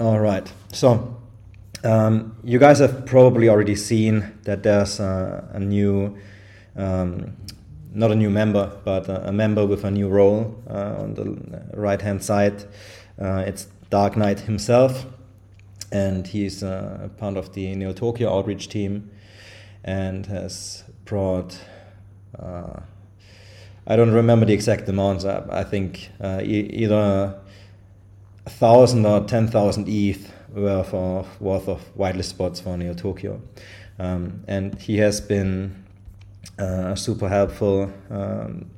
All right. So um, you guys have probably already seen that there's a, a new, um, not a new member, but a, a, member with a new role uh, on the right hand side. Uh, it's Dark Knight himself, and he's uh, part of the Neo Tokyo outreach team and has brought. Uh, I don't remember the exact amounts. I, I think uh, either a thousand or ten thousand ETH worth of worth of whitelist spots for Neo Tokyo, um, and he has been uh, super helpful um,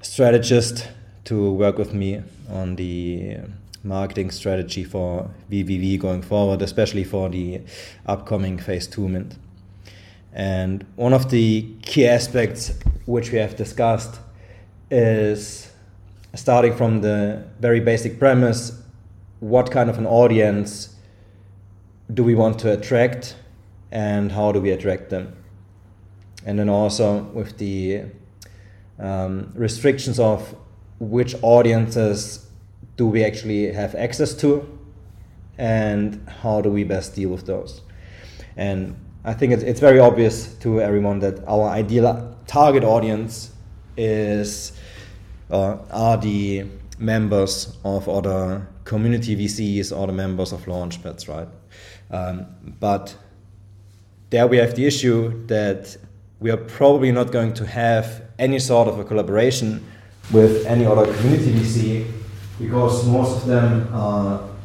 strategist to work with me on the marketing strategy for VVV going forward, especially for the upcoming phase two mint. And one of the key aspects which we have discussed is starting from the very basic premise what kind of an audience do we want to attract and how do we attract them? And then also with the um, restrictions of which audiences do we actually have access to and how do we best deal with those? And I think it's, it's very obvious to everyone that our ideal target audience is uh, are the members of other community VCs or the members of launchpads, right? Um, but there we have the issue that we are probably not going to have any sort of a collaboration with any other community VC because most of them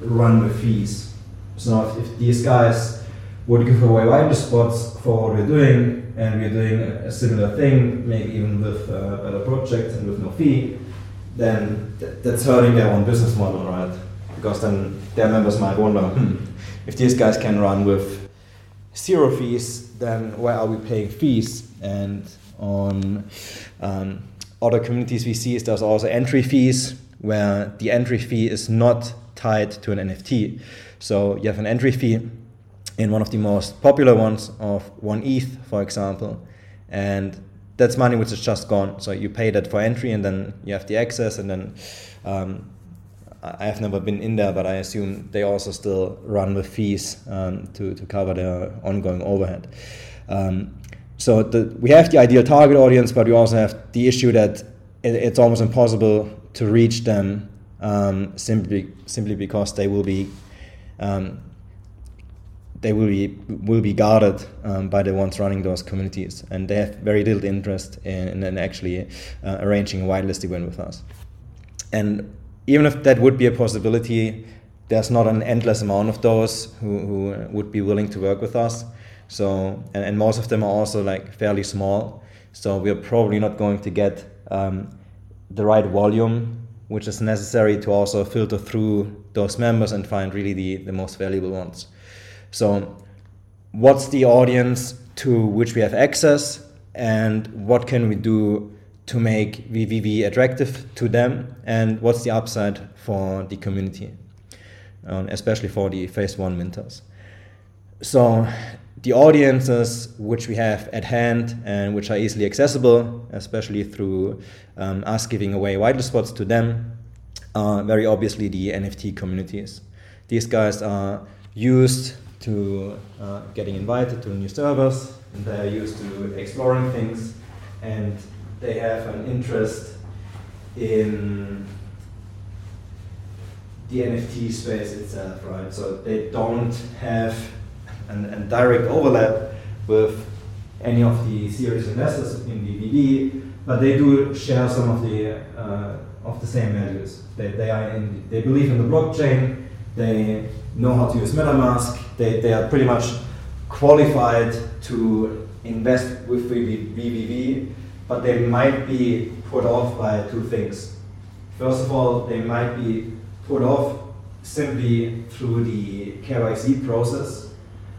run with fees. So if, if these guys would give away whitelist spots for what we're doing, and we're doing a similar thing, maybe even with uh, better projects and with no fee, then th- that's hurting their own business model, right? Because then their members might wonder, hmm, if these guys can run with zero fees, then why are we paying fees? And on um, other communities we see is there's also entry fees, where the entry fee is not tied to an NFT. So you have an entry fee in one of the most popular ones of one ETH, for example, and that's money which is just gone. So you pay that for entry, and then you have the access, and then um, I have never been in there, but I assume they also still run with fees um, to to cover their ongoing overhead. Um, so the, we have the ideal target audience, but we also have the issue that it, it's almost impossible to reach them um, simply simply because they will be um, they will be will be guarded um, by the ones running those communities, and they have very little interest in, in actually uh, arranging a whitelist event with us. And even if that would be a possibility, there's not an endless amount of those who, who would be willing to work with us. So, and, and most of them are also like fairly small. So we're probably not going to get um, the right volume, which is necessary to also filter through those members and find really the, the most valuable ones. So, what's the audience to which we have access, and what can we do to make VVV attractive to them, and what's the upside for the community, um, especially for the phase one minters. So, the audiences which we have at hand and which are easily accessible, especially through um, us giving away whitelist spots to them, are very obviously the NFT communities. These guys are used to uh, getting invited to new servers, and they are used to exploring things, and they have an interest in the NFT space itself, right? So they don't have an, a direct overlap with any of the serious investors in VVV, but they do share some of the uh, of the same values. They, they are in, they believe in the blockchain. They know how to use MetaMask. They, they are pretty much qualified to invest with VVV, but they might be put off by two things. First of all, they might be put off simply through the KYC process,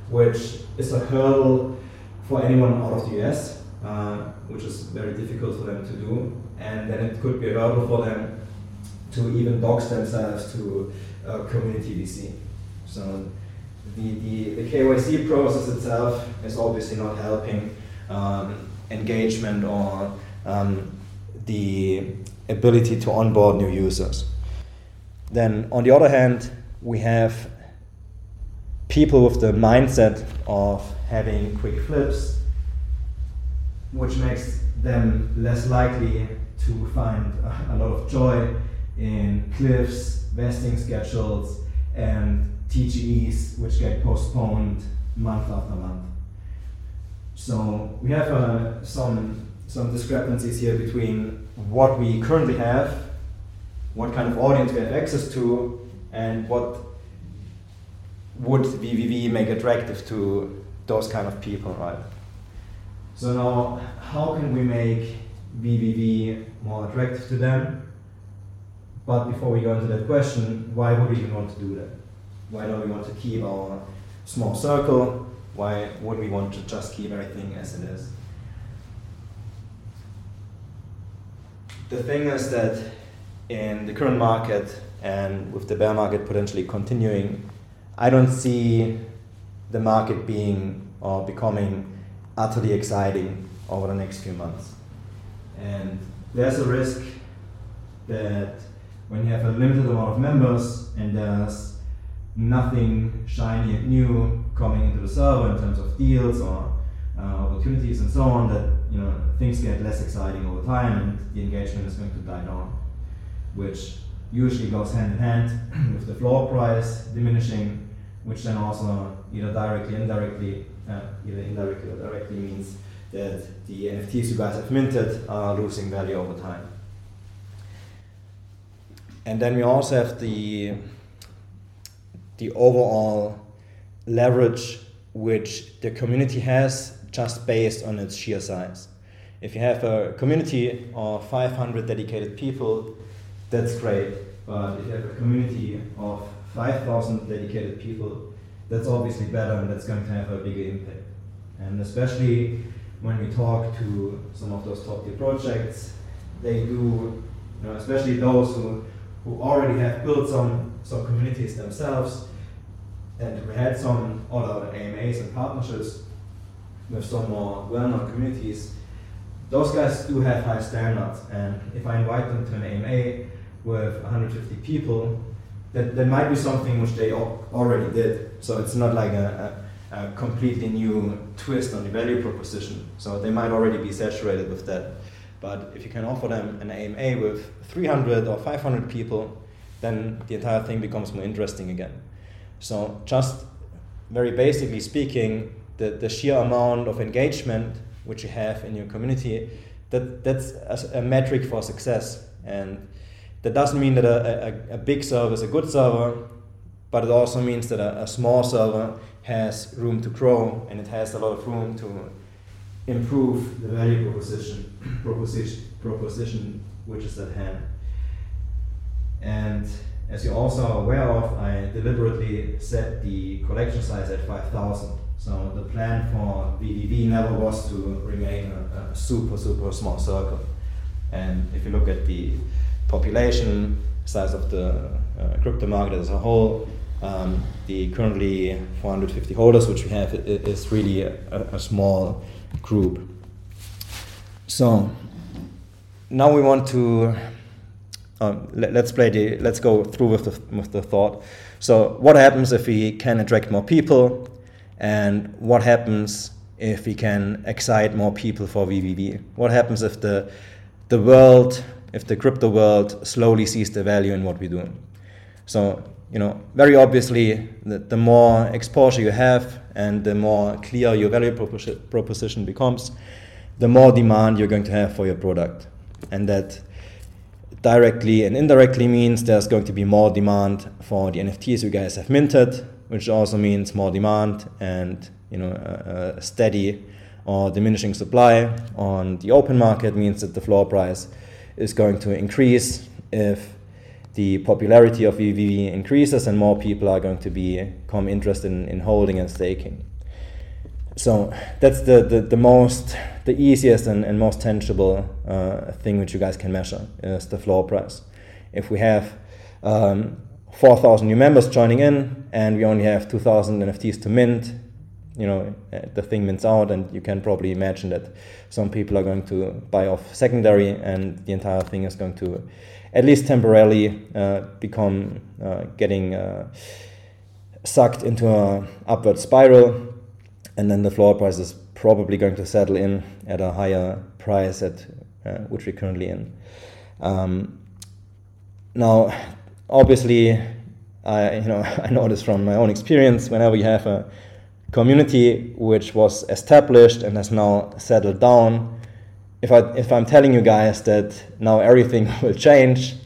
which is a hurdle for anyone out of the US, uh, which is very difficult for them to do. And then it could be a hurdle for them to even dox themselves to a community VC. So the, the, the KYC process itself is obviously not helping um, engagement or um, the ability to onboard new users. Then, on the other hand, we have people with the mindset of having quick flips, which makes them less likely to find a lot of joy in cliffs, vesting schedules, and TGEs, which get postponed month after month. So we have uh, some some discrepancies here between what we currently have, what kind of audience we have access to, and what would VVV make attractive to those kind of people, right? So now, how can we make VVV more attractive to them? But before we go into that question, why would we even want to do that? Why don't we want to keep our small circle? Why would we want to just keep everything as it is? The thing is that in the current market and with the bear market potentially continuing, I don't see the market being or becoming utterly exciting over the next few months. And there's a risk that when you have a limited amount of members and there's nothing shiny and new coming into the server in terms of deals or uh, opportunities and so on, that you know things get less exciting over time and the engagement is going to die down, which usually goes hand in hand with the floor price diminishing, which then also either directly, indirectly, uh, either indirectly or directly means that the NFTs you guys have minted are losing value over time. And then we also have the the overall leverage which the community has just based on its sheer size. If you have a community of 500 dedicated people, that's great. But if you have a community of 5,000 dedicated people, that's obviously better and that's going to have a bigger impact. And especially when we talk to some of those top tier projects, they do, you know, especially those who, who already have built some, some communities themselves and we had some other AMAs and partnerships with some more well-known communities, those guys do have high standards. And if I invite them to an AMA with 150 people, that, that might be something which they already did. So it's not like a, a, a, completely new twist on the value proposition. So they might already be saturated with that. But if you can offer them an AMA with 300 or 500 people, then the entire thing becomes more interesting again. So just very basically speaking, the, the sheer amount of engagement which you have in your community, that, that's a, a metric for success. And that doesn't mean that a, a, a, big server is a good server, but it also means that a, a small server has room to grow and it has a lot of room to improve the value proposition, proposition, proposition which is at hand. And as you also are aware of, I deliberately set the collection size at 5,000. So the plan for VVV never was to remain a, a, super, super small circle. And if you look at the population size of the uh, crypto market as a whole, um, the currently 450 holders which we have is really a, a small group. So now we want to um, let, us play the let's go through with the, with the thought. So what happens if we can attract more people, and what happens if we can excite more people for VVV? What happens if the the world, if the crypto world slowly sees the value in what we do? So you know, very obviously, the, the more exposure you have and the more clear your value proposition becomes, the more demand you're going to have for your product, and that directly and indirectly means there's going to be more demand for the NFTs you guys have minted, which also means more demand and you know a, a steady or diminishing supply on the open market means that the floor price is going to increase if the popularity of VVV increases and more people are going to become interested in, in holding and staking. So that's the, the, the most the easiest and, and most tangible uh, thing which you guys can measure is the floor price. If we have um, 4,000 new members joining in and we only have 2,000 NFTs to mint, you know, uh, the thing mints out, and you can probably imagine that some people are going to buy off secondary and the entire thing is going to at least temporarily uh, become uh, getting uh, sucked into an upward spiral, and then the floor price is probably going to settle in at a higher price at uh, which we're currently in. Um, now, obviously, I you know I know this from my own experience. Whenever you have a community which was established and has now settled down, if I if I'm telling you guys that now everything will change,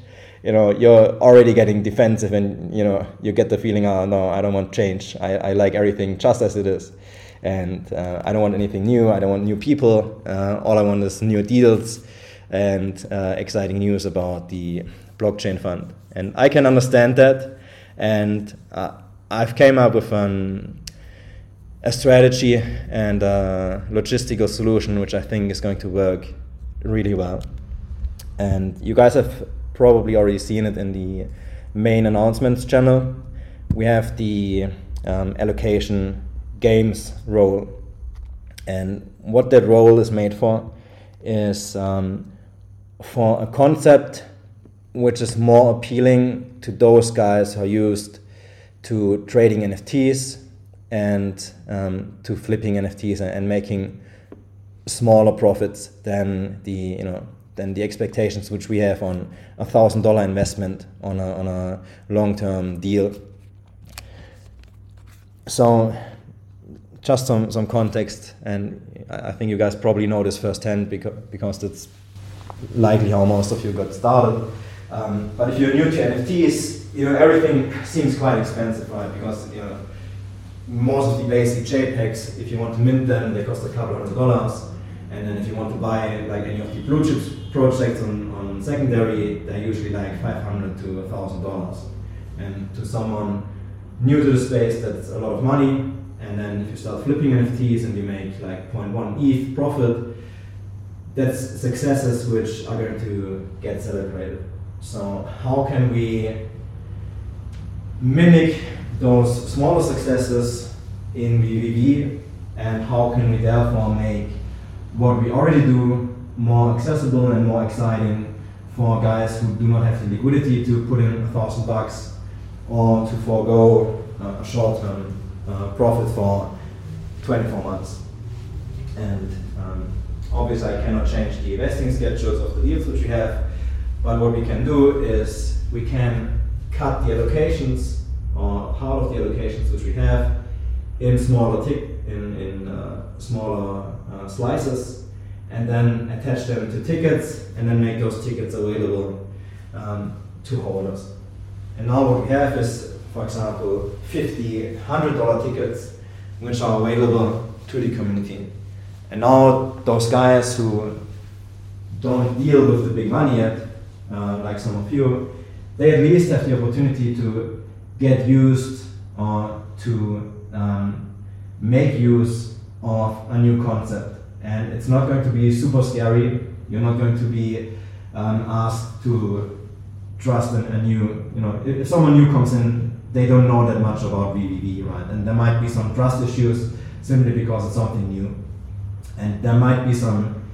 you know you're already getting defensive and you know you get the feeling, oh no, I don't want change. I, I like everything just as it is, and uh, I don't want anything new. I don't want new people. Uh, all I want is new deals and uh, exciting news about the blockchain fund. And I can understand that, and uh, I've came up with an a strategy and a logistical solution which I think is going to work really well. And you guys have probably already seen it in the main announcements channel. We have the um, allocation games role. And what that role is made for is um, for a concept which is more appealing to those guys who are used to trading NFTs and um, to flipping NFTs and, making smaller profits than the you know than the expectations which we have on a thousand dollar investment on a, on a long term deal. So, just some, some context, and I think you guys probably know this firsthand because because that's likely how most of you got started. Um, but if you're new to NFTs, you know everything seems quite expensive, right? Because you know most of the basic JPEGs, if you want to mint them, they cost a couple hundred dollars. And then if you want to buy like any of the blue chips projects on, on secondary, they're usually like 500 to a thousand dollars. And to someone new to the space, that's a lot of money. And then if you start flipping NFTs and you make like 0.1 ETH profit, that's successes which are going to get celebrated. So how can we mimic those smaller successes in VVV and how can we therefore make what we already do more accessible and more exciting for guys who do not have the liquidity to put in a thousand bucks or to forego uh, a short-term uh, profit for 24 months. And um, obviously I cannot change the vesting schedules of the deals which we have, but what we can do is we can cut the allocations or part of the allocations which we have in smaller tick in, in uh, smaller uh, slices and then attach them to tickets and then make those tickets available um, to holders. And now what we have is, for example, 50 $100 tickets which are available to the community. And now those guys who don't deal with the big money yet, uh, like some of you, they at least have the opportunity to get used or to um, make use of a new concept. And it's not going to be super scary. You're not going to be um, asked to trust a, a new, you know, if someone new comes in, they don't know that much about VVV, right? And there might be some trust issues simply because it's something new. And there might be some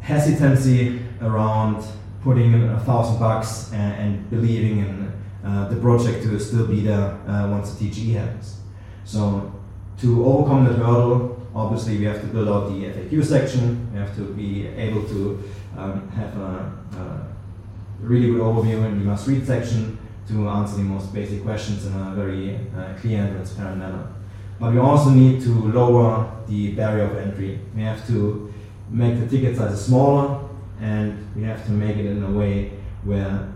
hesitancy around putting in a thousand bucks and, and believing in uh, the project to still be there uh, once the TGE happens. So to overcome that hurdle, obviously we have to build out the FAQ section. We have to be able to um, have a, a, really good overview in the must read section to answer the most basic questions in a very uh, clear and transparent manner. But we also need to lower the barrier of entry. We have to make the ticket size smaller and we have to make it in a way where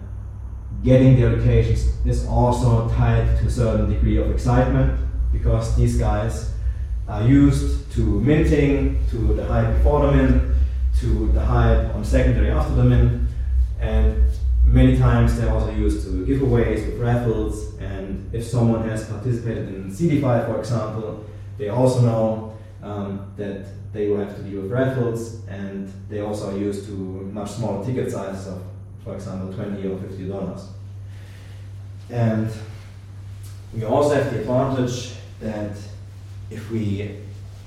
getting the allocations is also tied to a certain degree of excitement because these guys are used to minting, to the hype before the mint, to the hype on secondary after the mint, and many times they're also used to giveaways with raffles. And if someone has participated in CD5, for example, they also know um, that they will have to deal with raffles, and they also are used to much smaller ticket sizes of for example, 20 or 50 dollars. And we also have the advantage that if we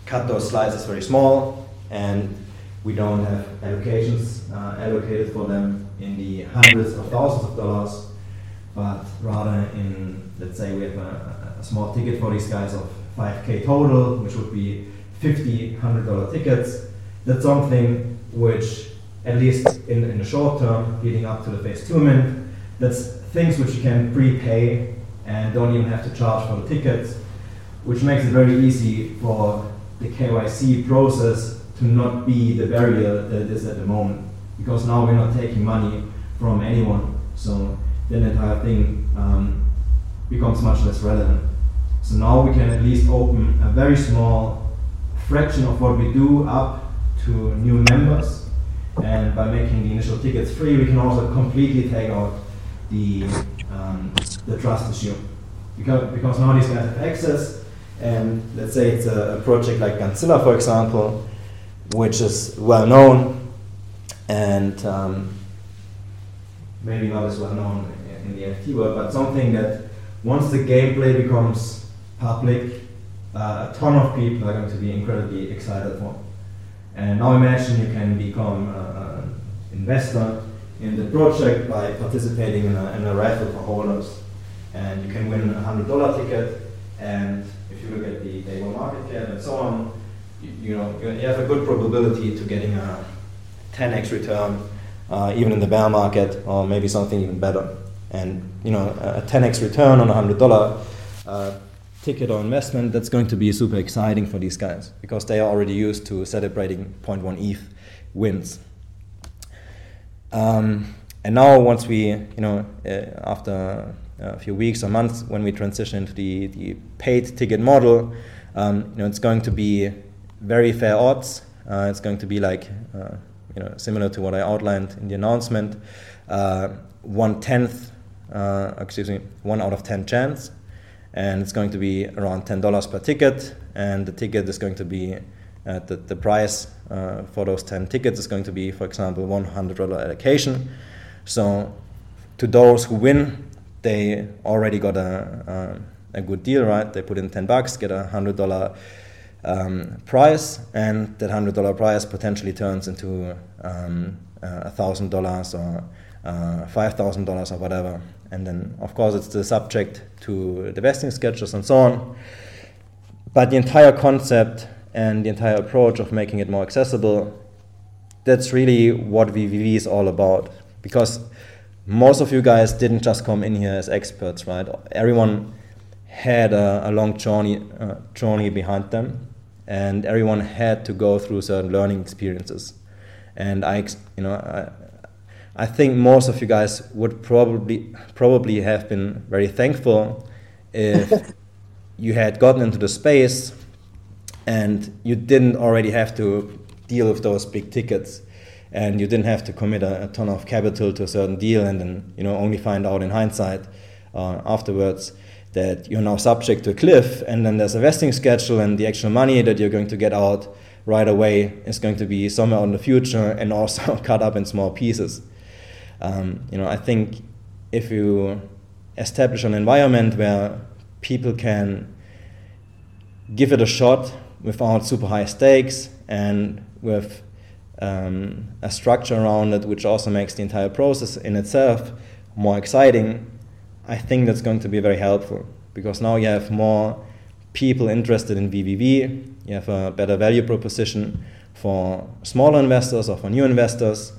cut those slices very small and we don't have allocations uh, allocated for them, in the hundreds of thousands of dollars, but rather in, let's say we have a, a small ticket for these guys of 5k total, which would be 50 $100 tickets. That's something which, at least in, in the short term, leading up to the phase two that's things which you can prepay and don't even have to charge for the tickets, which makes it very easy for the KYC process to not be the barrier that it is at the moment. Because now we're not taking money from anyone, so then the entire thing um, becomes much less relevant. So now we can at least open a very small fraction of what we do up to new members. And by making the initial tickets free, we can also completely take out the, um, the trust issue. Because, because now these guys have access, and let's say it's a, a project like Gunzilla, for example, which is well known and um, maybe not as well known in the NFT world, but something that once the gameplay becomes public, uh, a ton of people are going to be incredibly excited for. And now imagine you can become an investor in the project by participating in a, in a raffle for holders. And you can win a $100 ticket, and if you look at the day one market cap and so on, you, you know, you have a good probability to getting a 10x return, uh, even in the bear market, or maybe something even better. And you know, a 10x return on a hundred dollar uh, ticket or investment, that's going to be super exciting for these guys because they are already used to celebrating 0.1 ETH wins. Um, and now, once we, you know, uh, after a few weeks or months, when we transition into the, the paid ticket model, um, you know, it's going to be very fair odds. Uh, it's going to be like, uh, you know, similar to what I outlined in the announcement, uh, one tenth, uh, excuse me, one out of ten chance and it's going to be around $10 per ticket and the ticket is going to be uh, the, the price uh, for those 10 tickets is going to be for example $100 allocation. So to those who win they already got a, a, a good deal right? They put in 10 bucks get a $100 um, price and that $100 price potentially turns into um, $1,000 or uh, $5,000 or whatever and then, of course, it's the subject to the vesting schedules and so on. But the entire concept and the entire approach of making it more accessible, that's really what VVV is all about. Because most of you guys didn't just come in here as experts, right? Everyone had a, a long journey, uh, journey behind them, and everyone had to go through certain learning experiences. And I, you know, I, I think most of you guys would probably probably have been very thankful if you had gotten into the space and you didn't already have to deal with those big tickets and you didn't have to commit a, a ton of capital to a certain deal and then you know only find out in hindsight uh, afterwards that you're now subject to a cliff and then there's a vesting schedule and the actual money that you're going to get out right away is going to be somewhere in the future and also cut up in small pieces. Um, you know, I think if you establish an environment where people can give it a shot without super high stakes and with um, a structure around it, which also makes the entire process in itself more exciting, I think that's going to be very helpful because now you have more people interested in VVV, you have a better value proposition for smaller investors or for new investors.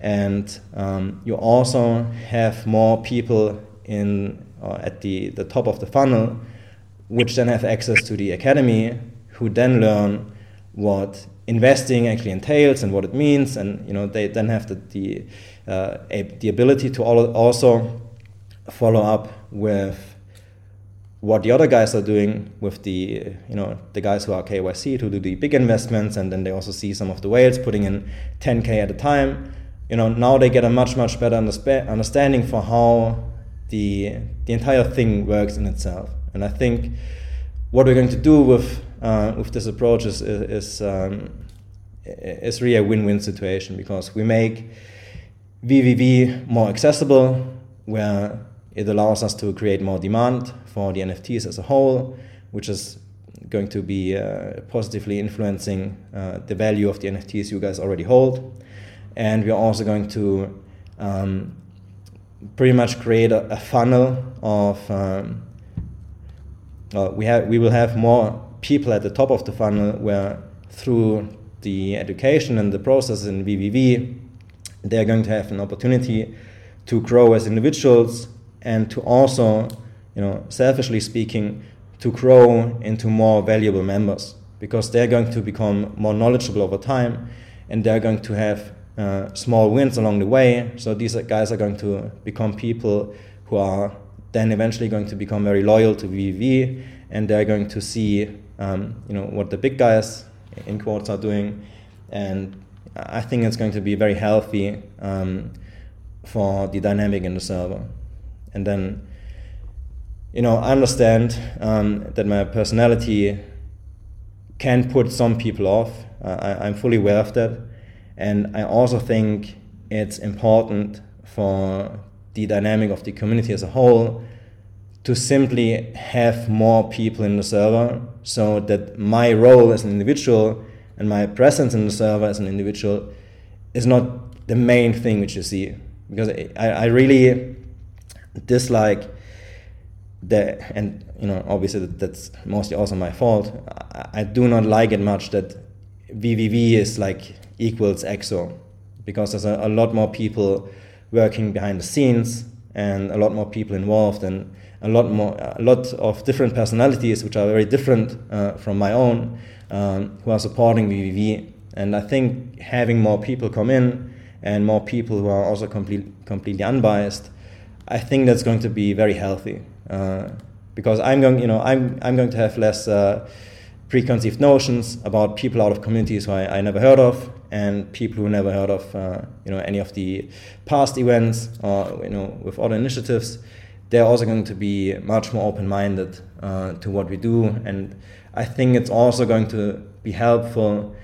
And um, you also have more people in uh, at the, the top of the funnel which then have access to the academy who then learn what investing actually entails and what it means. And you know they then have the the, uh, the ability to also follow up with what the other guys are doing with the you know the guys who are KYC to do the big investments and then they also see some of the whales putting in 10k at a time you know now they get a much much better understanding for how the the entire thing works in itself. And I think what we're going to do with uh, with this approach is is um, is really a win-win situation because we make VVV more accessible, where it allows us to create more demand for the NFTs as a whole, which is going to be uh, positively influencing uh, the value of the NFTs you guys already hold. And we're also going to um, pretty much create a, a funnel of um, we have we will have more people at the top of the funnel where through the education and the process in VVV they're going to have an opportunity to grow as individuals and to also you know selfishly speaking to grow into more valuable members because they're going to become more knowledgeable over time and they're going to have uh, small wins along the way. So these guys are going to become people who are then eventually going to become very loyal to VVV, and they're going to see, um, you know, what the big guys in quotes are doing, and I think it's going to be very healthy um, for the dynamic in the server. And then, you know, I understand um, that my personality can put some people off. Uh, I, I'm fully aware of that. And I also think it's important for the dynamic of the community as a whole to simply have more people in the server so that my role as an individual and my presence in the server as an individual is not the main thing which you see. Because I, I really dislike the, and you know, obviously that's mostly also my fault. I, I do not like it much that VVV is like equals EXO because there's a, a, lot more people working behind the scenes and a lot more people involved and a lot more a lot of different personalities which are very different uh, from my own um, who are supporting VVV and I think having more people come in and more people who are also complete, completely unbiased I think that's going to be very healthy uh, because I'm going you know I'm I'm going to have less uh, preconceived notions about people out of communities who I, I never heard of and people who never heard of uh, you know any of the past events or you know with other initiatives. They're also going to be much more open-minded uh, to what we do. And I think it's also going to be helpful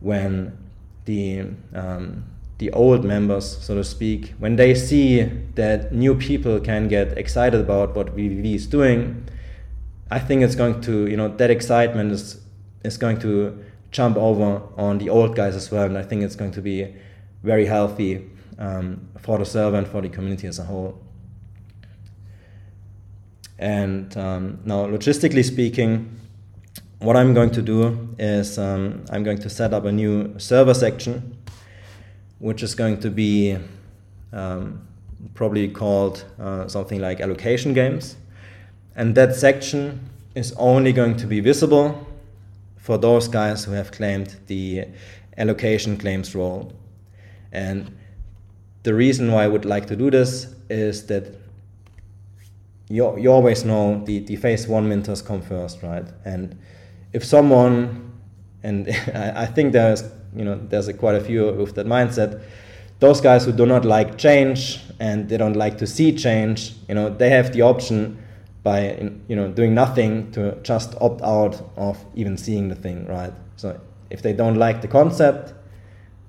when the um, the old members, so to speak, when they see that new people can get excited about what VVV is doing, I think it's going to, you know, that excitement is is going to jump over on the old guys as well, and I think it's going to be very healthy um, for the server and for the community as a whole. And um, now, logistically speaking, what I'm going to do is um, I'm going to set up a new server section, which is going to be um, probably called uh, something like allocation games. And that section is only going to be visible for those guys who have claimed the allocation claims role. And the reason why I would like to do this is that you, you always know the, the phase one minters come first, right? And if someone, and I, I think there's, you know, there's a, quite a few with that mindset, those guys who do not like change and they don't like to see change, you know, they have the option by you know doing nothing to just opt out of even seeing the thing, right? So if they don't like the concept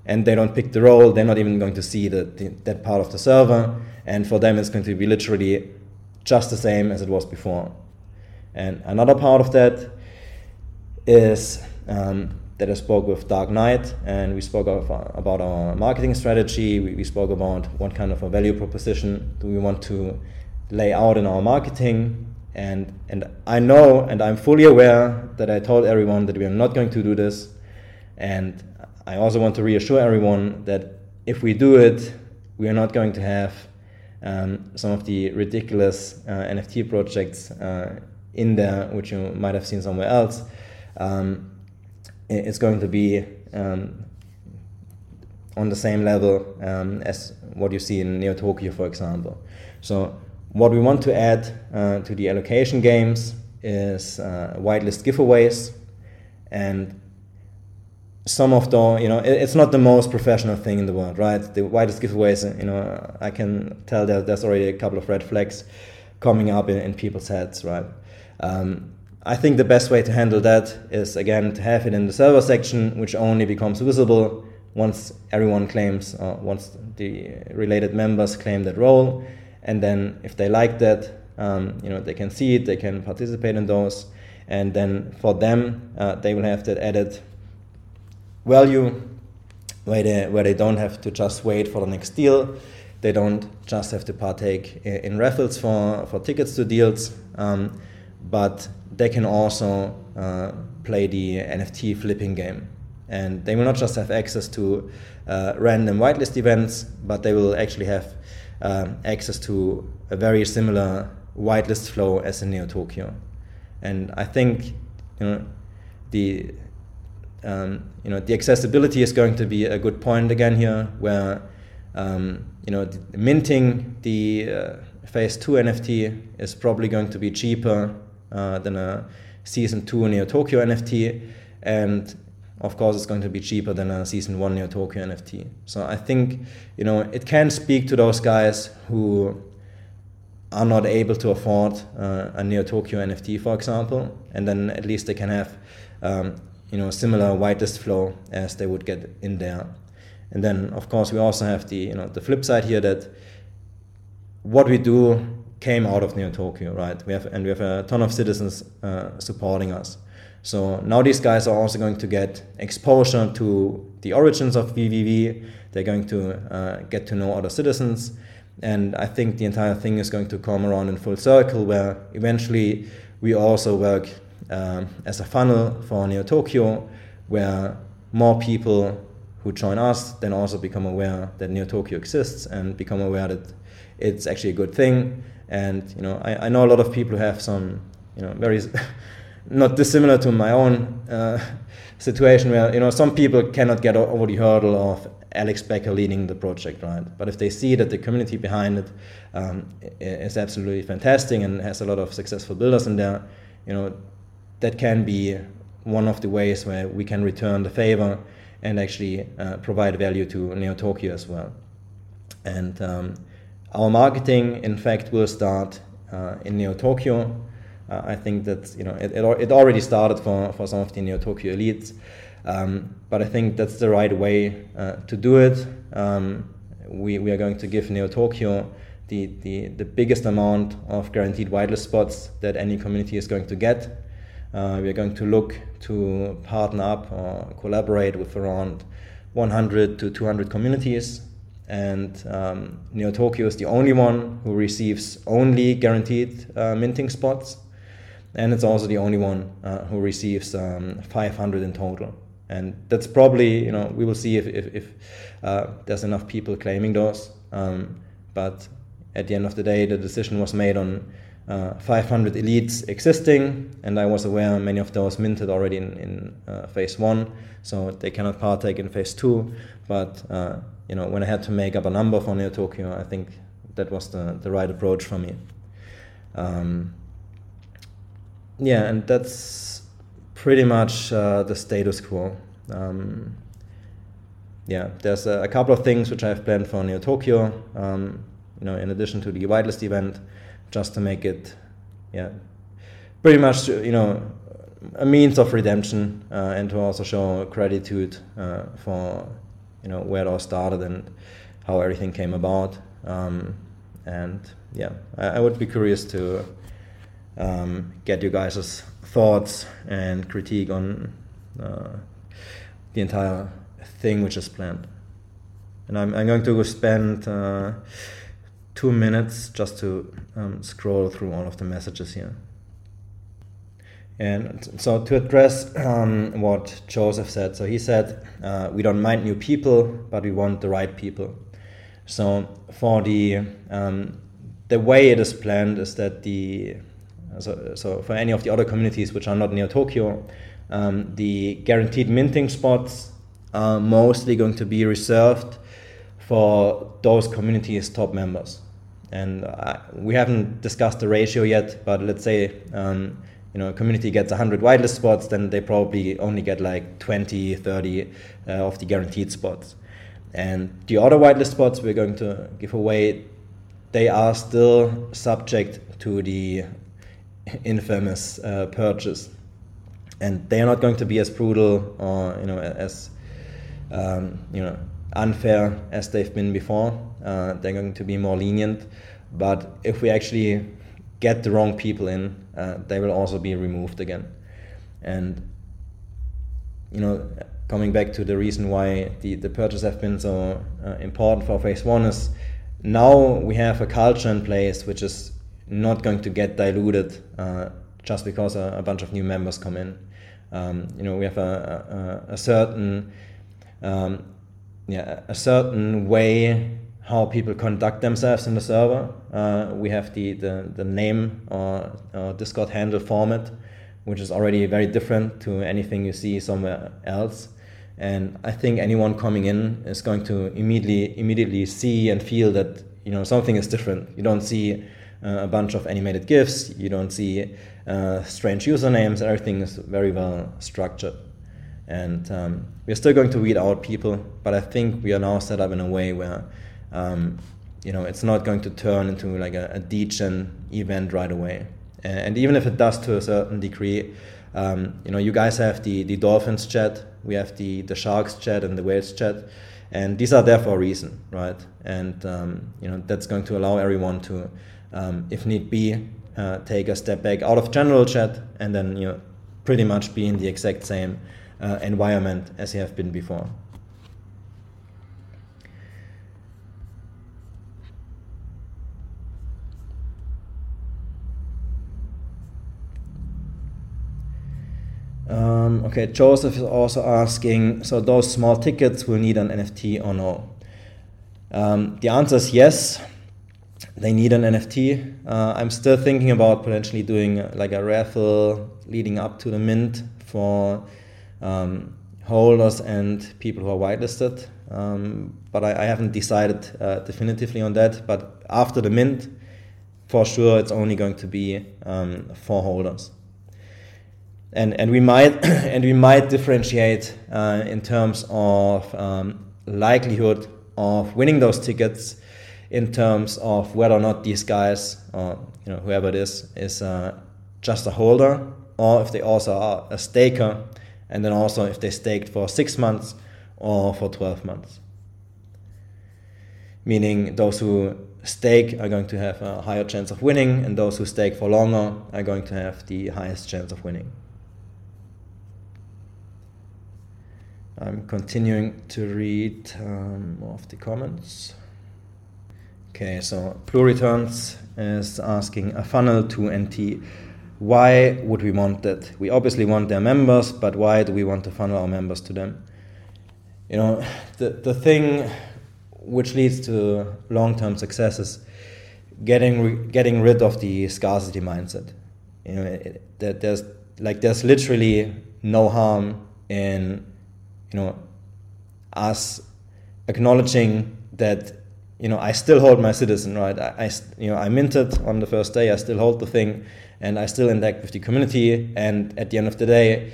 and they don't pick the role, they're not even going to see the, the, that part of the server, and for them it's going to be literally just the same as it was before. And another part of that is um, that I spoke with Dark Knight, and we spoke of, uh, about our marketing strategy. We, we spoke about what kind of a value proposition do we want to lay out in our marketing. And, and I know and I'm fully aware that I told everyone that we are not going to do this. And I also want to reassure everyone that if we do it, we are not going to have um, some of the ridiculous uh, NFT projects uh, in there, which you might have seen somewhere else. Um, it's going to be um, on the same level um, as what you see in Neo Tokyo, for example. So what we want to add uh, to the allocation games is uh, whitelist giveaways, and some of the you know it, it's not the most professional thing in the world, right? The whitelist giveaways, you know, I can tell that there's already a couple of red flags coming up in, in people's heads, right? Um, I think the best way to handle that is again to have it in the server section, which only becomes visible once everyone claims, uh, once the related members claim that role. And then if they like that, um, you know, they can see it, they can participate in those, and then for them, uh, they will have that added value where they where they don't have to just wait for the next deal. they don't just have to partake in, in raffles for, for tickets to deals, um, but they can also uh, play the NFT flipping game. And they will not just have access to uh, random whitelist events, but they will actually have um, access to a very similar whitelist flow as in Neo Tokyo. And I think you know the um, you know the accessibility is going to be a good point again here, where um, you know the, minting the uh, phase two NFT is probably going to be cheaper uh, than a season two Neo Tokyo NFT, and of course it's going to be cheaper than a season one Neo Tokyo NFT. So I think you know it can speak to those guys who are not able to afford uh, a Neo Tokyo NFT, for example, and then at least they can have um, you know similar whitelist flow as they would get in there. And then of course we also have the you know the flip side here that what we do came out of Neo Tokyo, right? We have and we have a ton of citizens uh, supporting us. So now these guys are also going to get exposure to the origins of VVV. They're going to uh, get to know other citizens and I think the entire thing is going to come around in full circle where eventually we also work um, as a funnel for Neo Tokyo, where more people who join us then also become aware that Neo Tokyo exists and become aware that it's actually a good thing. And you know, I, I know a lot of people who have some, you know, very not dissimilar to my own uh, situation where you know some people cannot get over the hurdle of Alex Becker leading the project, right? But if they see that the community behind it um, is absolutely fantastic and has a lot of successful builders in there, you know, that can be one of the ways where we can return the favor and actually uh, provide value to Neo Tokyo as well. And um, our marketing, in fact, will start uh, in Neo Tokyo. Uh, I think that you know it, it, it already started for, for some of the Neo Tokyo elites. Um, but I think that's the right way uh, to do it. Um, we, we are going to give Neo Tokyo the, the, the biggest amount of guaranteed whitelist spots that any community is going to get. Uh, we are going to look to partner up or collaborate with around 100 to 200 communities. And um, Neo Tokyo is the only one who receives only guaranteed uh, minting spots. And it's also the only one uh, who receives um, 500 in total and that's probably you know we will see if if, if uh, there's enough people claiming those. Um, but at the end of the day, the decision was made on uh, 500 elites existing, and I was aware many of those minted already in, in uh, phase one, so they cannot partake in phase two. But uh, you know, when I had to make up a number for Neo Tokyo, I think that was the, the right approach for me. Um, yeah, and that's pretty much uh, the status quo. Um, yeah, there's a, a, couple of things which I have planned for Neo Tokyo. Um, you know, in addition to the whitelist event, just to make it, yeah, pretty much you know a means of redemption uh, and to also show gratitude uh, for you know where it all started and how everything came about. Um, and yeah, I, I, would be curious to um, get you guys' thoughts and critique on uh, the entire thing which is planned. And I'm, I'm going to spend uh, two minutes just to um, scroll through all of the messages here. And so to address um, what Joseph said, so he said, uh, we don't mind new people, but we want the right people. So for the um, the way it is planned is that the so, so for any of the other communities which are not Neo Tokyo, um, the guaranteed minting spots are mostly going to be reserved for those communities' top members. And uh, we haven't discussed the ratio yet, but let's say um, you know a community gets 100 whitelist spots, then they probably only get like 20, 30 uh, of the guaranteed spots. And the other whitelist spots we're going to give away, they are still subject to the infamous uh, purges, and they are not going to be as brutal or you know as um, you know unfair as they've been before. Uh, they're going to be more lenient, but if we actually get the wrong people in, uh, they will also be removed again. And you know, coming back to the reason why the, the purges have been so uh, important for phase one is now we have a culture in place which is not going to get diluted uh, just because a, a, bunch of new members come in. Um, you know, we have a, a, a certain um, yeah, a certain way how people conduct themselves in the server. Uh, we have the, the, the name or, or, Discord handle format, which is already very different to anything you see somewhere else. And I think anyone coming in is going to immediately immediately see and feel that you know something is different. You don't see uh, a bunch of animated GIFs. You don't see uh, strange usernames. Everything is very well structured. And um, we're still going to weed out people, but I think we are now set up in a way where um, you know it's not going to turn into like a, a degen event right away. And even if it does to a certain degree, um, you know, you guys have the, the dolphins chat, we have the, the sharks chat and the whales chat, and these are there for a reason, right? And um, you know that's going to allow everyone to, um, if need be, uh, take a step back out of general chat and then you know pretty much be in the exact same uh, environment as you have been before. Um, okay, Joseph is also asking, so those small tickets will need an NFT or no? Um, the answer is yes, they need an NFT. Uh, I'm still thinking about potentially doing uh, like a raffle leading up to the mint for um, holders and people who are whitelisted. Um, but I, I, haven't decided uh, definitively on that. But after the mint, for sure, it's only going to be um, for holders. And, and we might and we might differentiate uh, in terms of um, likelihood of winning those tickets in terms of whether or not these guys or you know whoever it is is uh, just a holder or if they also are a staker and then also if they staked for six months or for 12 months. Meaning those who stake are going to have a higher chance of winning, and those who stake for longer are going to have the highest chance of winning. I'm continuing to read um, of the comments. Okay, so Blue Returns is asking a funnel to NT why would we want that? We obviously want their members, but why do we want to funnel our members to them? You know, the, the thing which leads to long term success is getting, getting rid of the scarcity mindset. You know, that there's like there's literally no harm in you know us acknowledging that you know I still hold my citizen right I, I you know I minted on the first day I still hold the thing and I still interact with the community. And at the end of the day,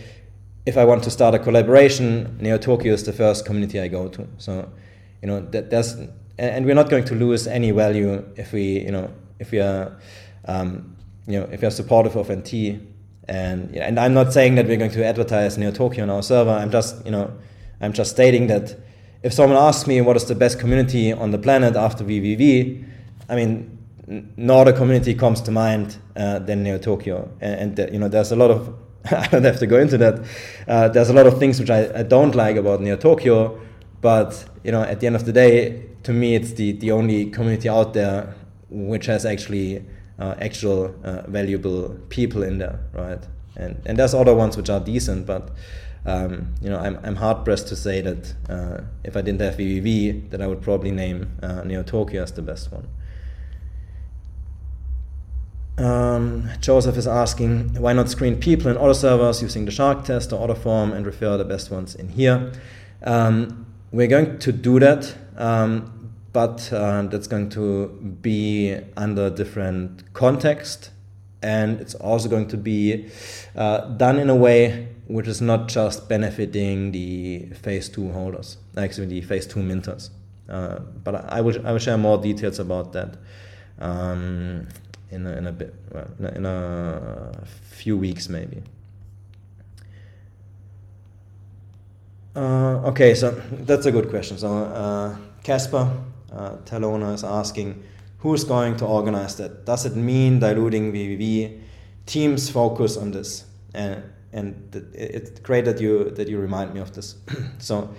if I want to start a collaboration, Neo Tokyo is the first community I go to. So, you know, that there's, and we're not going to lose any value if we, you know, if we are, um, you know, if we are supportive of NT. And and I'm not saying that we're going to advertise Neo Tokyo on our server. I'm just, you know, I'm just stating that if someone asks me what is the best community on the planet after VVV, I mean, no other community comes to mind uh, than Neo Tokyo, and, and you know there's a lot of I don't have to go into that. Uh, there's a lot of things which I, I don't like about Neo Tokyo, but you know at the end of the day, to me it's the the only community out there which has actually uh, actual uh, valuable people in there, right? And and there's other ones which are decent, but. Um, you know, I'm, I'm hard pressed to say that uh, if I didn't have VVV, that I would probably name uh, Neo Tokyo as the best one. Um, Joseph is asking why not screen people in other servers using the shark test or other form and refer the best ones in here. Um, we're going to do that, um, but uh, that's going to be under different context, and it's also going to be uh, done in a way which is not just benefiting the phase two holders, actually the phase two minters. Uh, but I will I will share more details about that. Um, in a, in a bit, well, in, a, in a few weeks maybe. Uh, okay, so that's a good question. So uh, Casper uh, Talona is asking, who's going to organize that? Does it mean diluting VVV? Teams focus on this, and and it's great that you that you remind me of this. so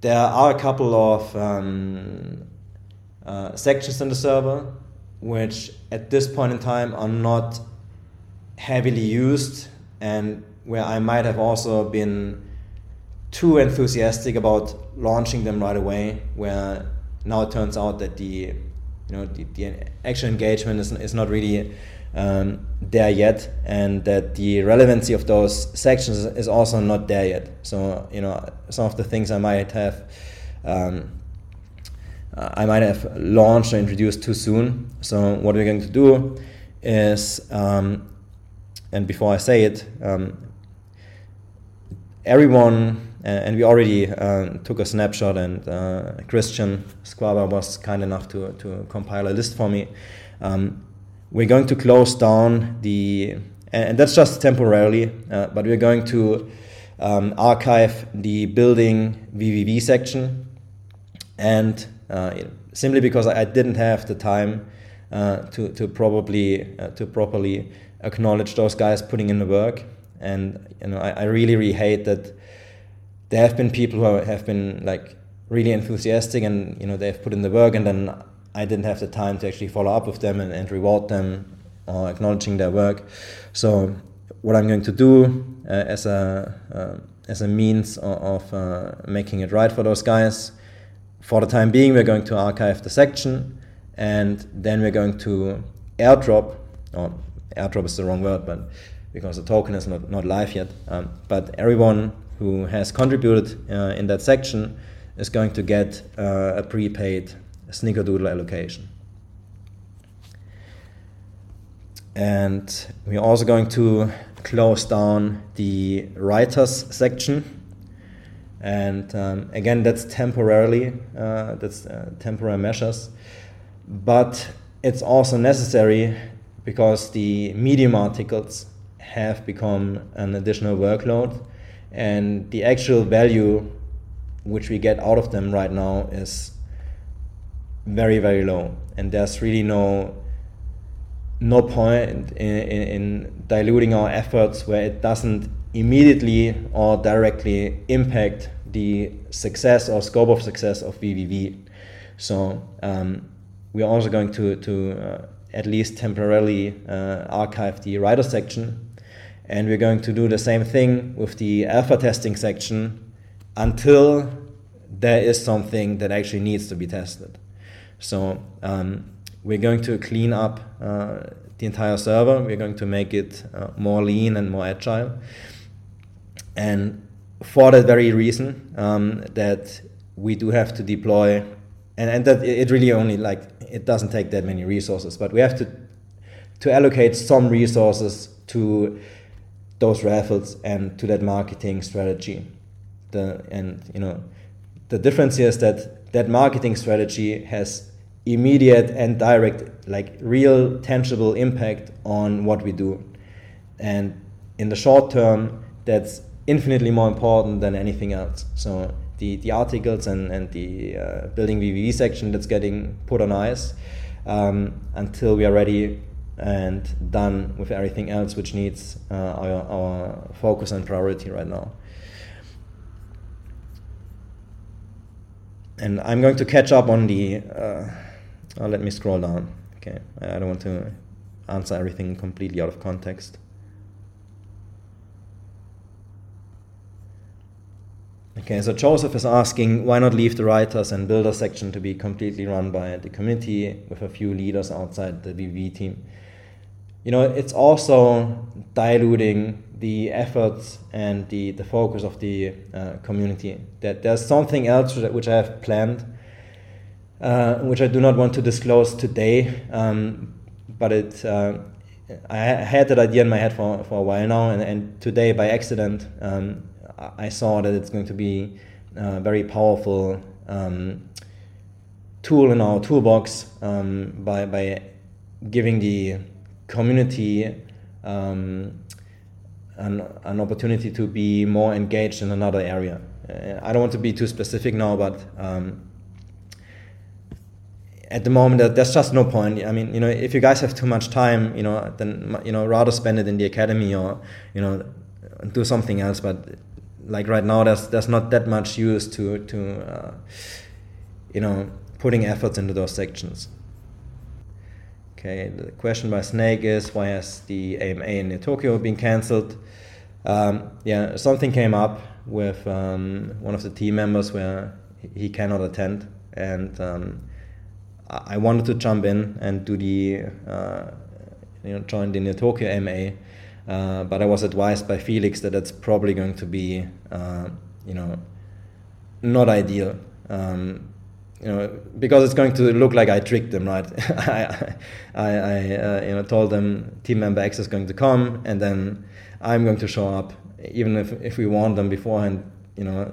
there are a couple of um, uh, sections in the server, which at this point in time are not heavily used and where I might have also been too enthusiastic about launching them right away, where now it turns out that the you know the, the actual engagement is, is not really um, there yet, and that the relevancy of those sections is also not there yet. So you know some of the things I might have. Um, I might have launched or introduced too soon. So what we're going to do is, um, and before I say it, um, everyone uh, and we already uh, took a snapshot and uh, Christian Squaba was kind enough to, to compile a list for me. Um, we're going to close down the, and that's just temporarily, but we're going to um, archive the building VVV section and simply because I didn't have the time uh, to, to probably uh, to properly acknowledge those guys putting in the work and you know I, I really really hate that there have been people who have been like really enthusiastic and you know they've put in the work and then I didn't have the time to actually follow up with them and, and reward them or acknowledging their work. So what I'm going to do uh, as a uh, as a means of, of uh, making it right for those guys, for the time being, we're going to archive the section, and then we're going to airdrop. Or airdrop is the wrong word, but because the token is not, not live yet. Um, but everyone who has contributed uh, in that section is going to get uh, a prepaid snickerdoodle allocation. And we're also going to close down the writers section. And um, again, that's temporarily, uh, that's uh, temporary measures. But it's also necessary because the medium articles have become an additional workload and the actual value which we get out of them right now is very very low and there's really no no point in, in, in, diluting our efforts where it doesn't immediately or directly impact the success or scope of success of VVV. So um, we're also going to, to uh, at least temporarily uh, archive the writer section and we're going to do the same thing with the alpha testing section until there is something that actually needs to be tested. So um, we're going to clean up uh, the entire server. We're going to make it uh, more lean and more agile. And for that very reason, um, that we do have to deploy, and, and that it really only like it doesn't take that many resources, but we have to to allocate some resources to those raffles and to that marketing strategy. The, and you know the difference here is that that marketing strategy has immediate and direct like real tangible impact on what we do and in the short term that's infinitely more important than anything else so the, the articles and, and the uh, building VVV section that's getting put on ice um, until we are ready and done with everything else which needs uh, our, our focus and priority right now. And I'm going to catch up on the. Uh, oh, let me scroll down. Okay, I don't want to answer everything completely out of context. Okay, so Joseph is asking why not leave the writers and builder section to be completely run by the community with a few leaders outside the VV team you know, it's also diluting the efforts and the, the focus of the uh, community. That there's something else which I have planned, uh, which I do not want to disclose today, um, but it. Uh, I had that idea in my head for, for a while now, and, and today by accident, um, I saw that it's going to be a very powerful um, tool in our toolbox um, by, by giving the community um, an, an opportunity to be more engaged in another area. Uh, I don't want to be too specific now, but um, at the moment there's just no point. I mean, you know, if you guys have too much time, you know, then you know rather spend it in the academy or you know do something else. But like right now, there's there's not that much use to to uh, you know putting efforts into those sections. Okay, the question by Snake is why has the AMA in Tokyo been cancelled? Um, yeah, something came up with um, one of the team members where he cannot attend, and um, I wanted to jump in and do the uh, you know join the Tokyo AMA, uh, but I was advised by Felix that it's probably going to be uh, you know not ideal. Um, you know, because it's going to look like I tricked them, right? I, I, I uh, you know, told them team member X is going to come, and then I'm going to show up, even if if we warned them beforehand. You know,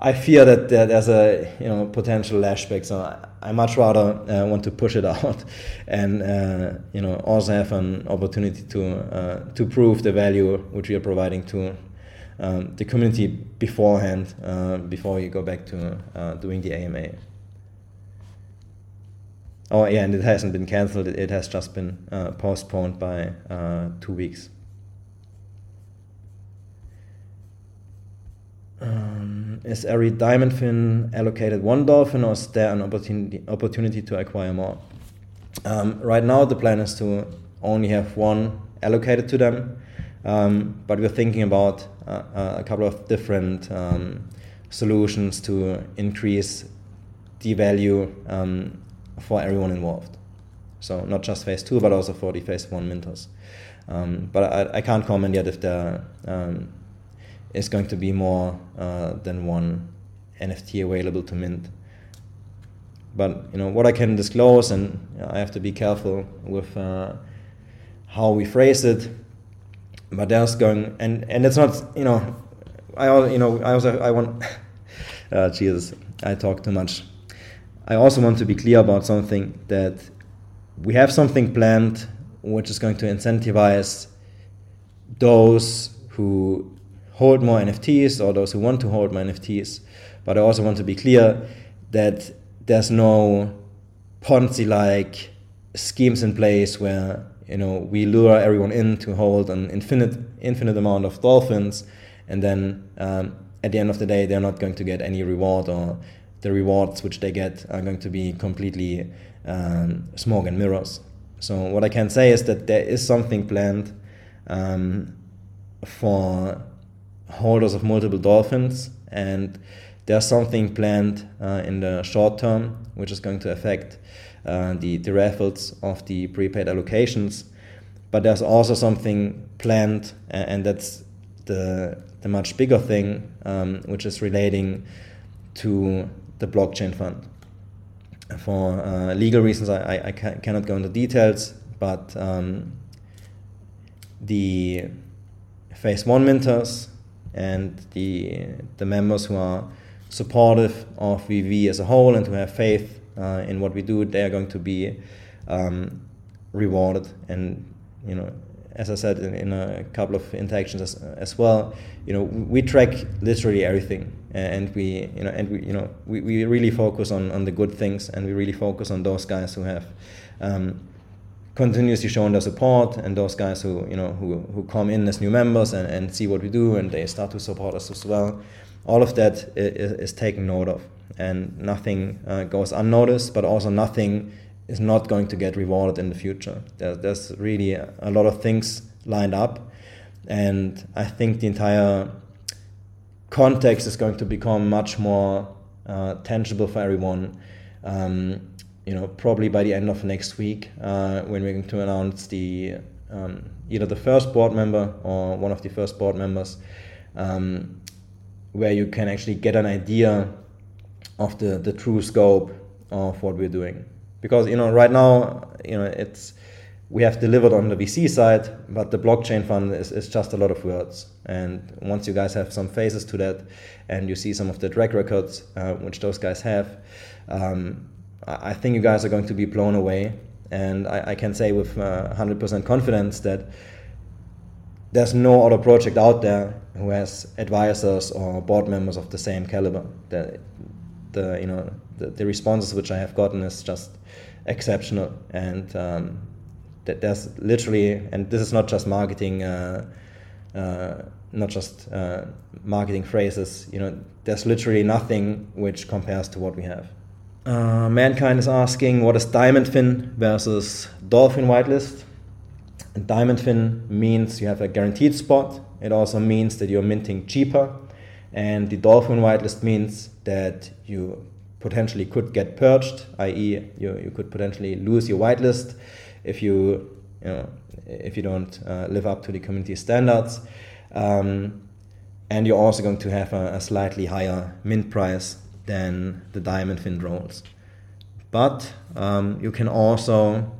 I fear that there's a you know potential lashback, so I, much rather uh, want to push it out, and uh, you know also have an opportunity to uh, to prove the value which we are providing to um, the community beforehand, uh, before you go back to uh, doing the AMA. Oh yeah, and it hasn't been cancelled. It has just been uh, postponed by uh, two weeks. Um, is every diamond fin allocated one dolphin, or is there an opportunity opportunity to acquire more? Um, right now, the plan is to only have one allocated to them, um, but we're thinking about uh, uh a couple of different um, solutions to increase the value um, for everyone involved. So not just phase two, but also for the phase one minters. Um, but I, I, can't comment yet if there um, is going to be more uh, than one NFT available to mint. But you know what I can disclose, and you know, I have to be careful with uh, how we phrase it. But there's going, and and it's not you know, I you know I also I want. uh, Jesus, I talk too much. I also want to be clear about something that we have something planned which is going to incentivize those who hold more NFTs or those who want to hold more NFTs. But I also want to be clear that there's no Ponzi like schemes in place where you know we lure everyone in to hold an infinite infinite amount of dolphins and then um, at the end of the day they're not going to get any reward or the rewards which they get are going to be completely um, smoke and mirrors. So what I can say is that there is something planned um, for holders of multiple dolphins, and there's something planned uh, in the short term which is going to affect uh, the, the raffles of the prepaid allocations. But there's also something planned, and that's the the much bigger thing, um, which is relating to the blockchain fund. For uh, legal reasons, I, I, I cannot go into details, but um, the phase one minters and the the members who are supportive of VV as a whole and who have faith uh, in what we do, they are going to be um, rewarded. And you know, as I said in, in a couple of interactions as, as well, you know, we track literally everything. And we you know and we you know we, we really focus on on the good things and we really focus on those guys who have um, continuously shown their support and those guys who you know who, who come in as new members and, and see what we do and they start to support us as well. All of that is, is taken note of. And nothing uh, goes unnoticed but also nothing is not going to get rewarded in the future there, there's really a, lot of things lined up and i think the entire context is going to become much more uh, tangible for everyone. Um, you know, probably by the end of next week, uh, when we're going to announce the um, either the first board member or one of the first board members, um, where you can actually get an idea of the, the true scope of what we're doing. Because you know, right now, you know, it's we have delivered on the VC side, but the blockchain fund is, is just a lot of words. And once you guys have some phases to that, and you see some of the track records uh, which those guys have, um, I think you guys are going to be blown away. And I, I can say with uh, 100% confidence that there's no other project out there who has advisors or board members of the same caliber. The, the you know the, responses which I have gotten is just exceptional, and um, that there's literally, and this is not just marketing, uh, uh, not just uh, marketing phrases. You know, there's literally nothing which compares to what we have. Uh, Mankind is asking what is Diamond Fin versus Dolphin whitelist. And Diamond Fin means you have a guaranteed spot. It also means that you're minting cheaper. And the Dolphin whitelist means that you potentially could get purged, i.e., you, you could potentially lose your whitelist if you, you know, if you don't uh, live up to the community standards. Um, and you're also going to have a, a, slightly higher mint price than the diamond fin roles. But um, you can also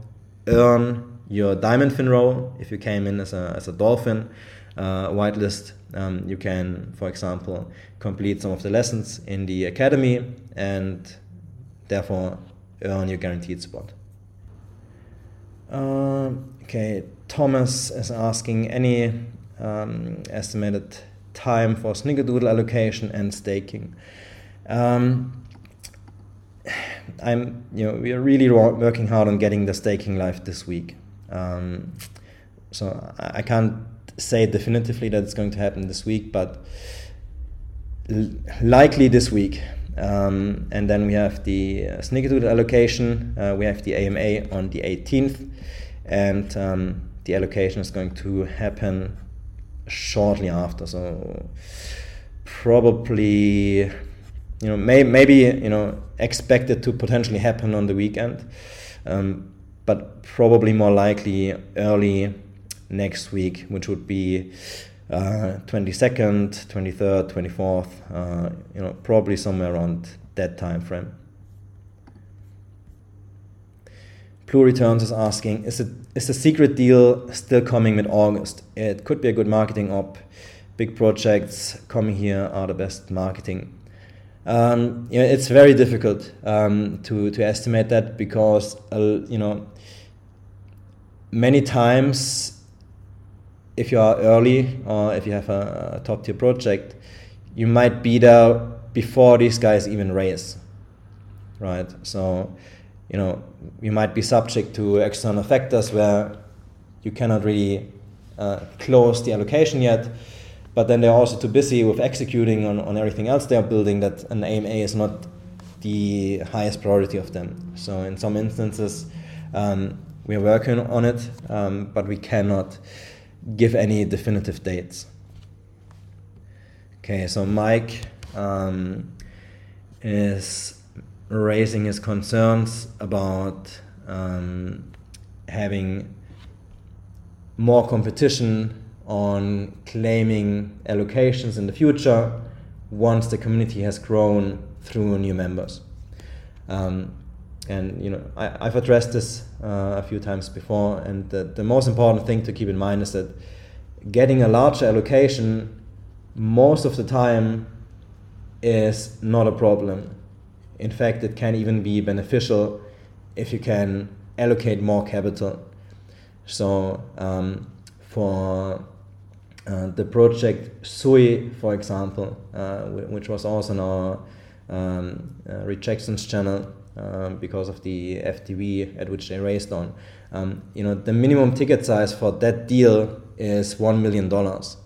earn your diamond fin role if you came in as a, as a dolphin uh, whitelist. Um, you can, for example, complete some of the lessons in the academy and therefore earn your guaranteed spot. Uh, okay, Thomas is asking any um, estimated time for Snickerdoodle allocation and staking. Um, I'm, you know, we are really working hard on getting the staking live this week. Um, so I can't say definitively that it's going to happen this week, but l- likely this week. Um, and then we have the uh, Snickerdoodle allocation. Uh, we have the AMA on the 18th, and um, the allocation is going to happen shortly after. So probably, you know, may, maybe you know expected to potentially happen on the weekend, um, but probably more likely early next week, which would be uh, 22nd, 23rd, 24th, uh, you know, probably somewhere around that time frame. Blue Returns is asking, is, it, is the secret deal still coming mid August? It could be a good marketing op. Big projects coming here are the best marketing. Um, you know, it's very difficult um, to, to estimate that because, uh, you know, many times if you are early or if you have a, a top tier project, you might be there before these guys even raise, right? So you know, you might be subject to external factors where you cannot really uh, close the allocation yet, but then they're also too busy with executing on, on everything else they are building that an AMA is not the highest priority of them. So in some instances, um, we are working on it, um, but we cannot give any definitive dates. Okay, so Mike um, is raising his concerns about um, having more competition on claiming allocations in the future once the community has grown through new members. Um, and you know, I, have addressed this uh, a few times before, and the, the most important thing to keep in mind is that getting a larger allocation most of the time is not a problem in fact, it can even be beneficial if you can allocate more capital. So um, for uh, the project Sui, for example, uh, which was also in our um, uh, rejections channel um, because of the FDV at which they raised on. Um, you know, the minimum ticket size for that deal is one million dollars.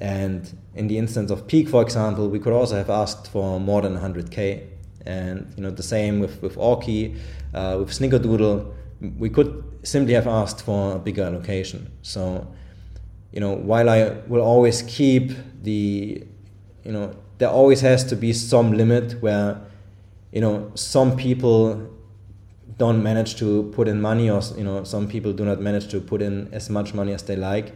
And in the instance of Peaq, for example, we could also have asked for more than 100k. And you know the same with with Orky, uh, with Snickerdoodle, we could simply have asked for a bigger allocation. So you know while I will always keep the you know there always has to be some limit where you know some people don't manage to put in money or you know some people do not manage to put in as much money as they like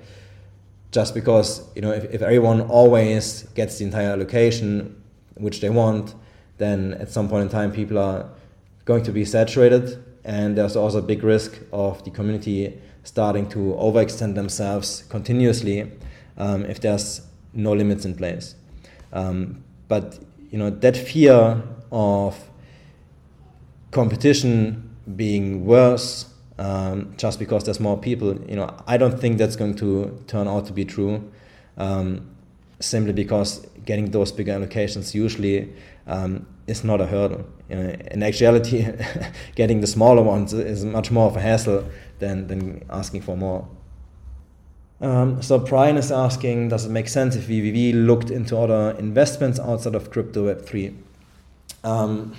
just because you know if, if everyone always gets the entire allocation which they want then at some point in time people are going to be saturated and there's also a big risk of the community starting to overextend themselves continuously um, if there's no limits in place. Um, but you know that fear of competition being worse um, just because there's more people, you know, I don't think that's going to turn out to be true. Um, simply because getting those bigger allocations usually um, is not a hurdle. You know, in actuality, getting the smaller ones is much more of a hassle than, than asking for more. Um, so Brian is asking, does it make sense if VVV looked into other investments outside of crypto Web3? Um,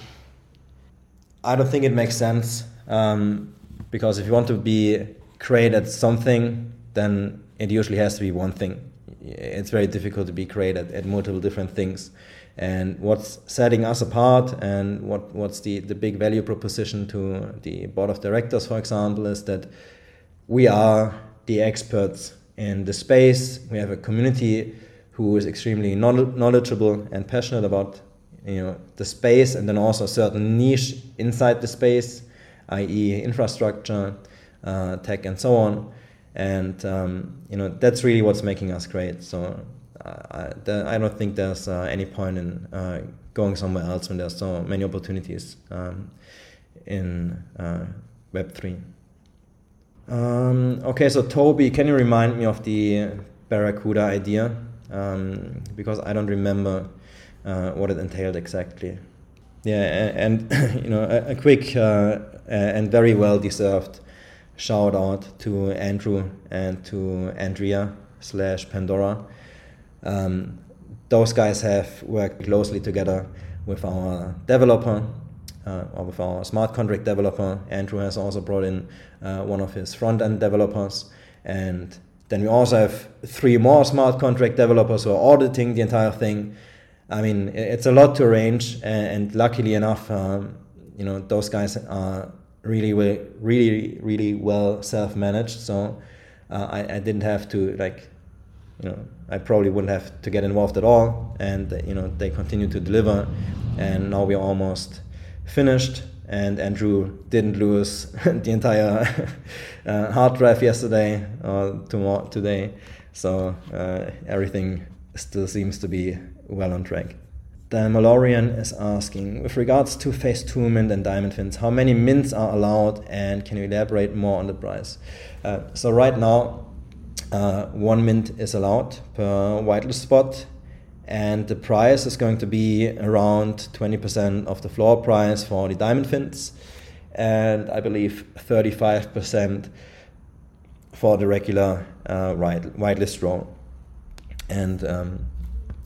I don't think it makes sense um, because if you want to be great at something, then it usually has to be one thing. It's very difficult to be great at, at multiple different things. And what's setting us apart and what, what's the, the big value proposition to the board of directors, for example, is that we are the experts in the space. We have a community who is extremely knowledgeable and passionate about you know the space and then also a certain niche inside the space i.e infrastructure uh, tech and so on. And um, you know that's really what's making us great. So uh, I, I don't think there's uh, any point in uh, going somewhere else when there's so many opportunities um, in uh, web3 um, okay so toby can you remind me of the barracuda idea um, because i don't remember uh, what it entailed exactly. Yeah, and, and you know, a, a quick uh, and very well deserved shout out to Andrew and to Andrea slash Pandora. Um, those guys have worked closely together with our developer uh, with our smart contract developer. Andrew has also brought in uh, one of his front end developers. And then we also have three more smart contract developers who are auditing the entire thing. I mean, it's a lot to arrange, and, luckily enough, um, you know, those guys are really, really, really well self-managed. So uh, I, I didn't have to like, you know, I probably wouldn't have to get involved at all. And you know, they continue to deliver, and now we're almost finished. And Andrew didn't lose the entire uh, hard drive yesterday or tomorrow today, so uh, everything still seems to be well on track. The Malorian is asking, with regards to phase 2 mint and diamond fins, how many mints are allowed and can you elaborate more on the price? Uh, so right now, uh, one mint is allowed per whitelist spot and the price is going to be around 20% of the floor price for the diamond fins and I believe 35% for the regular uh, white, whitelist role. And um,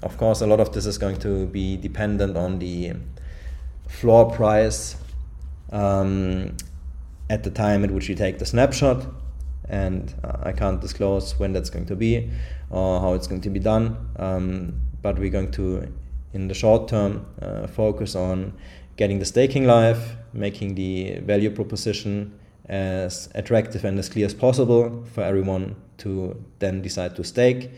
of course, a lot of this is going to be dependent on the floor price um, at the time at which you take the snapshot. And uh, I can't disclose when that's going to be or how it's going to be done. Um, but we're going to, in the short term, uh, focus on getting the staking live, making the value proposition as attractive and as clear as possible for everyone to then decide to stake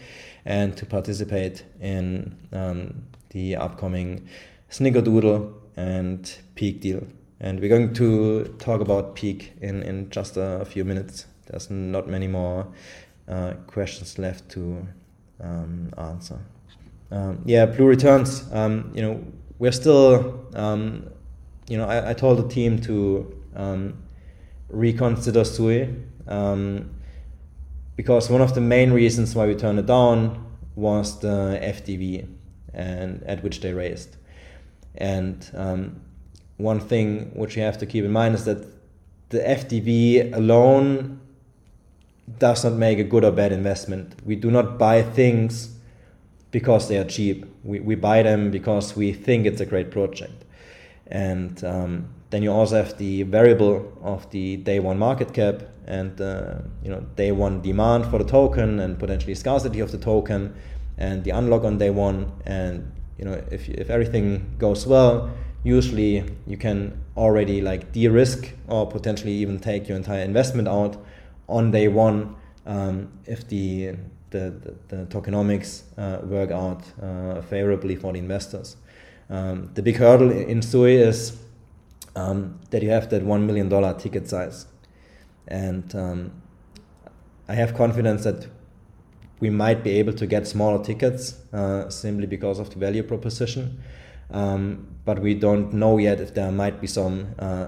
and to participate in um, the upcoming Snickerdoodle and Peaq deal. And we're going to talk about Peaq in, in just a few minutes. There's not many more uh, questions left to um, answer. Um, yeah, Blue Returns. Um, you know, we're still. Um, you know, I, I, told the team to um, reconsider Sui because one of the main reasons why we turned it down was the FDV and at which they raised. And um, one thing which you have to keep in mind is that the FDV alone does not make a good or bad investment. We do not buy things because they are cheap. We, we buy them because we think it's a great project. And um, then you also have the variable of the day one market cap and uh, you know day one demand for the token and potentially scarcity of the token and the unlock on day one and you know if, if everything goes well usually you can already like de-risk or potentially even take your entire investment out on day one um, if the the, the, the tokenomics uh, work out uh, favorably for the investors. Um, the big hurdle in Sui is um, that you have that $1 million ticket size. And um, I have confidence that we might be able to get smaller tickets uh, simply because of the value proposition. Um, but we don't know yet if there might be some uh,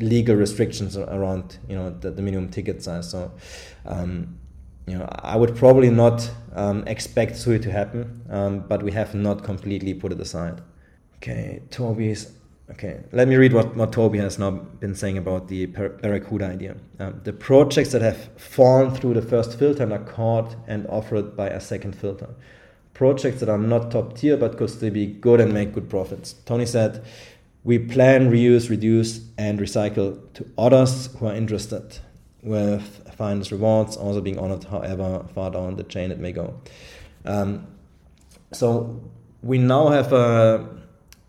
legal restrictions around you know the, the minimum ticket size. So um, you know I would probably not um, expect Sui to happen, um, but we have not completely put it aside. Okay, Toby's Okay, let me read what, what Toby has now been saying about the Barracuda idea. Um, the projects that have fallen through the first filter and are caught and offered by a second filter. Projects that are not top tier but could still be good and make good profits. Tony said we plan, reuse, reduce, and recycle to others who are interested, with finance rewards also being honored, however far down the chain it may go. Um, so we now have a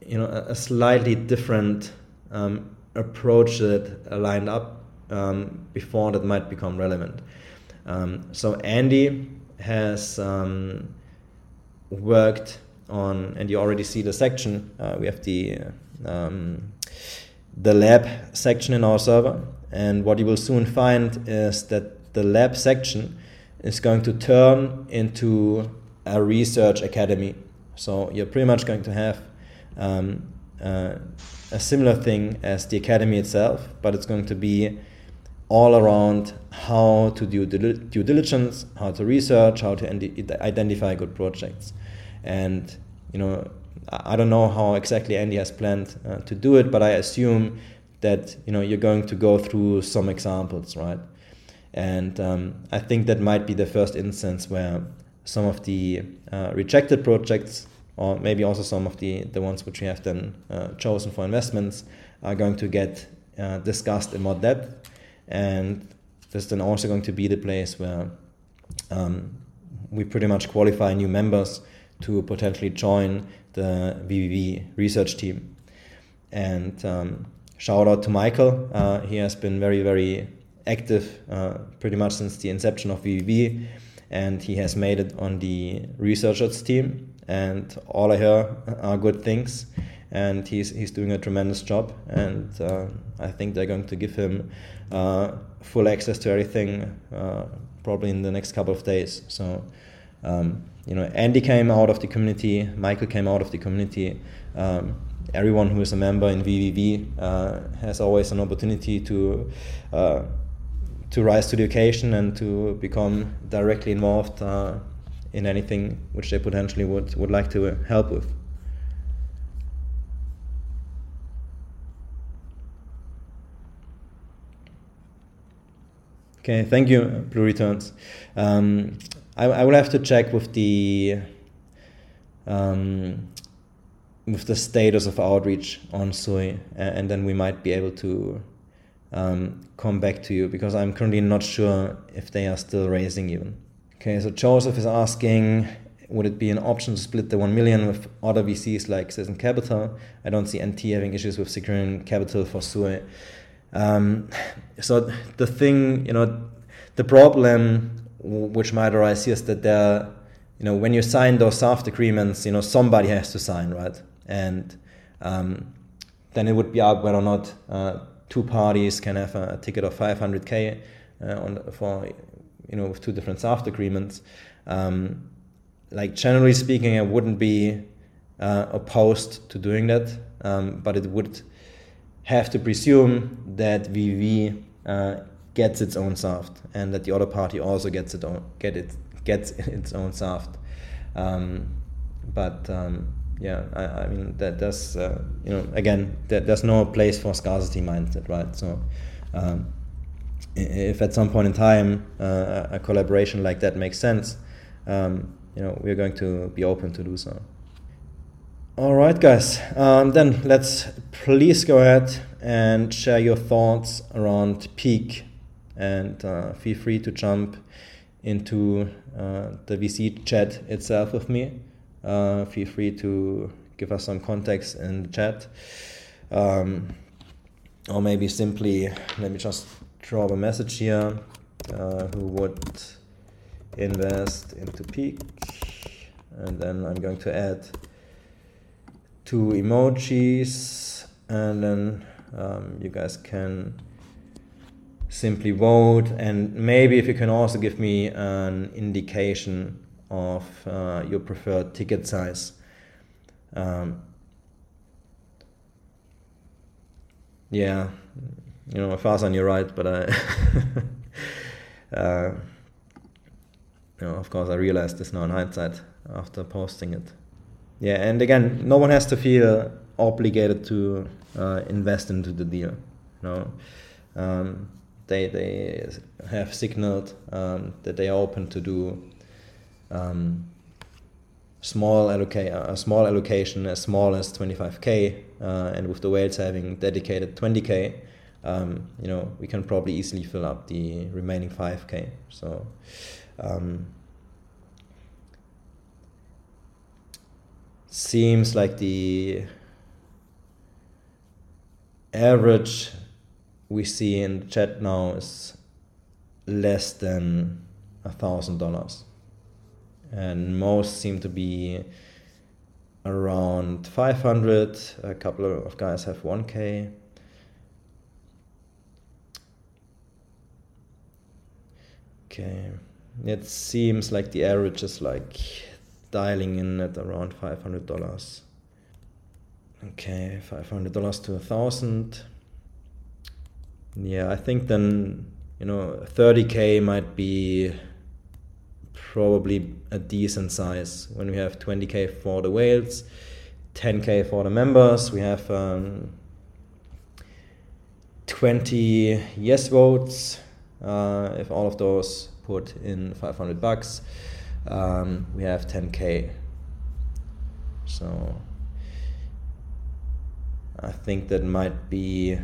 you know a slightly different um, approach that lined up um, before that might become relevant. Um, so Andy has um, worked on, and you already see the section. Uh, we have the um, the lab section in our server, and what you will soon find is that the lab section is going to turn into a research academy. So you're pretty much going to have um, uh, a similar thing as the academy itself, but it's going to be all around how to do due diligence, how to research, how to identify good projects. And, you know, I don't know how exactly Andy has planned uh, to do it, but I assume that, you know, you're going to go through some examples, right? And um, I think that might be the first instance where some of the uh, rejected projects, or maybe also some of the, the ones which we have then uh, chosen for investments, are going to get uh, discussed in more depth. And this is then also going to be the place where um, we pretty much qualify new members to potentially join the VVV research team. And um, shout out to Michael. Uh, he has been very, very active uh, pretty much since the inception of VVV and he has made it on the researchers team. And all I hear are good things, and he's he's doing a tremendous job. And uh, I think they're going to give him uh, full access to everything uh, probably in the next couple of days. So. Um, you know, Andy came out of the community, Michael came out of the community. Um, everyone who is a member in VVV uh, has always an opportunity to uh, to rise to the occasion and to become directly involved uh, in anything which they potentially would, would like to help with. Okay, thank you, Blue Returns. Um, I, I will have to check with the um, with the status of outreach on Sui, and then we might be able to um, come back to you because I'm currently not sure if they are still raising even. Okay, so Joseph is asking, would it be an option to split the 1 million with other VCs like Citizen Capital? I don't see NT having issues with securing capital for Sui. Um, so the thing, you know, the problem which might arise here is that there, you know, when you sign those soft agreements, you know, somebody has to sign, right? And um, then it would be up whether or not uh, two parties can have a, ticket of 500k uh, on for you know with two different soft agreements. Um, like generally speaking, I wouldn't be uh, opposed to doing that, um, but it would have to presume that VV uh, gets its own soft and that the other party also gets it own, get it gets its own soft. Um, but um, yeah, I, I mean that there's uh, you know again there, there's no place for scarcity mindset, right? So um, if at some point in time uh, a collaboration like that makes sense, um, you know we're going to be open to do so. All right, guys. Um, then let's please go ahead and share your thoughts around Peaq, and uh, feel free to jump into uh, the VC chat itself with me uh, feel free to give us some context in the chat. Um, or maybe simply, let me just drop a message here. Uh, who would invest into Peaq? And then I'm going to add two emojis, and then um, you guys can simply vote. And maybe if you can also give me an indication of uh, your preferred ticket size. Um, yeah, you know, Farzan, you're right, but I, uh, you know, of course, I realized this now in hindsight after posting it. Yeah, and again, no one has to feel obligated to uh, invest into the deal. You know, um, they they have signaled um, that they are open to do um, small allocate a small allocation as small as 25k, uh, and with the whales having dedicated 20k, um, you know we can probably easily fill up the remaining 5k. So. Um, seems like the average we see in the chat now is less than a thousand dollars and most seem to be around 500 a couple of guys have 1k okay. It seems like the average is like dialing in at around $500 okay $500 to a thousand. Yeah i think then you know 30k might be probably a decent size. When we have 20k for the whales 10k for the members we have um, 20 yes votes uh, if all of those put in 500 bucks um, we have 10k so I think that might be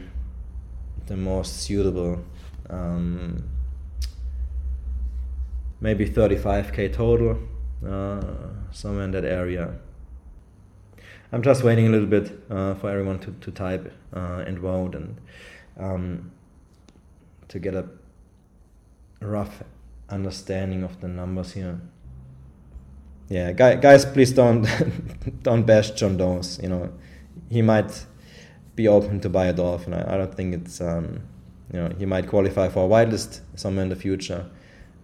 the most suitable um, maybe 35k total uh, somewhere in that area. I'm just waiting a little bit uh, for everyone to, to type uh, and vote and um, to get a rough understanding of the numbers here. Yeah guys please don't don't bash John Does you know. He might be open to buy a dolphin I, I don't think it's um, you know he might qualify for a whitelist somewhere in the future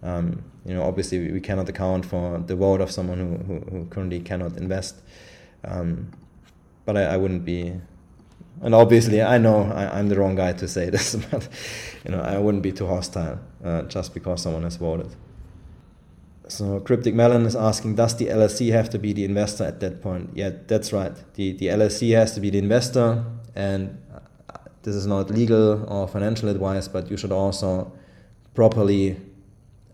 um, you know obviously we, we, cannot account for the vote of someone who, who, who currently cannot invest um, but I, I wouldn't be and obviously I know I, am the wrong guy to say this but you know I wouldn't be too hostile uh, just because someone has voted so Cryptic Melon is asking, does the LLC have to be the investor at that point? Yeah, that's right. The the LLC has to be the investor, and uh, this is not legal or financial advice, but you should also properly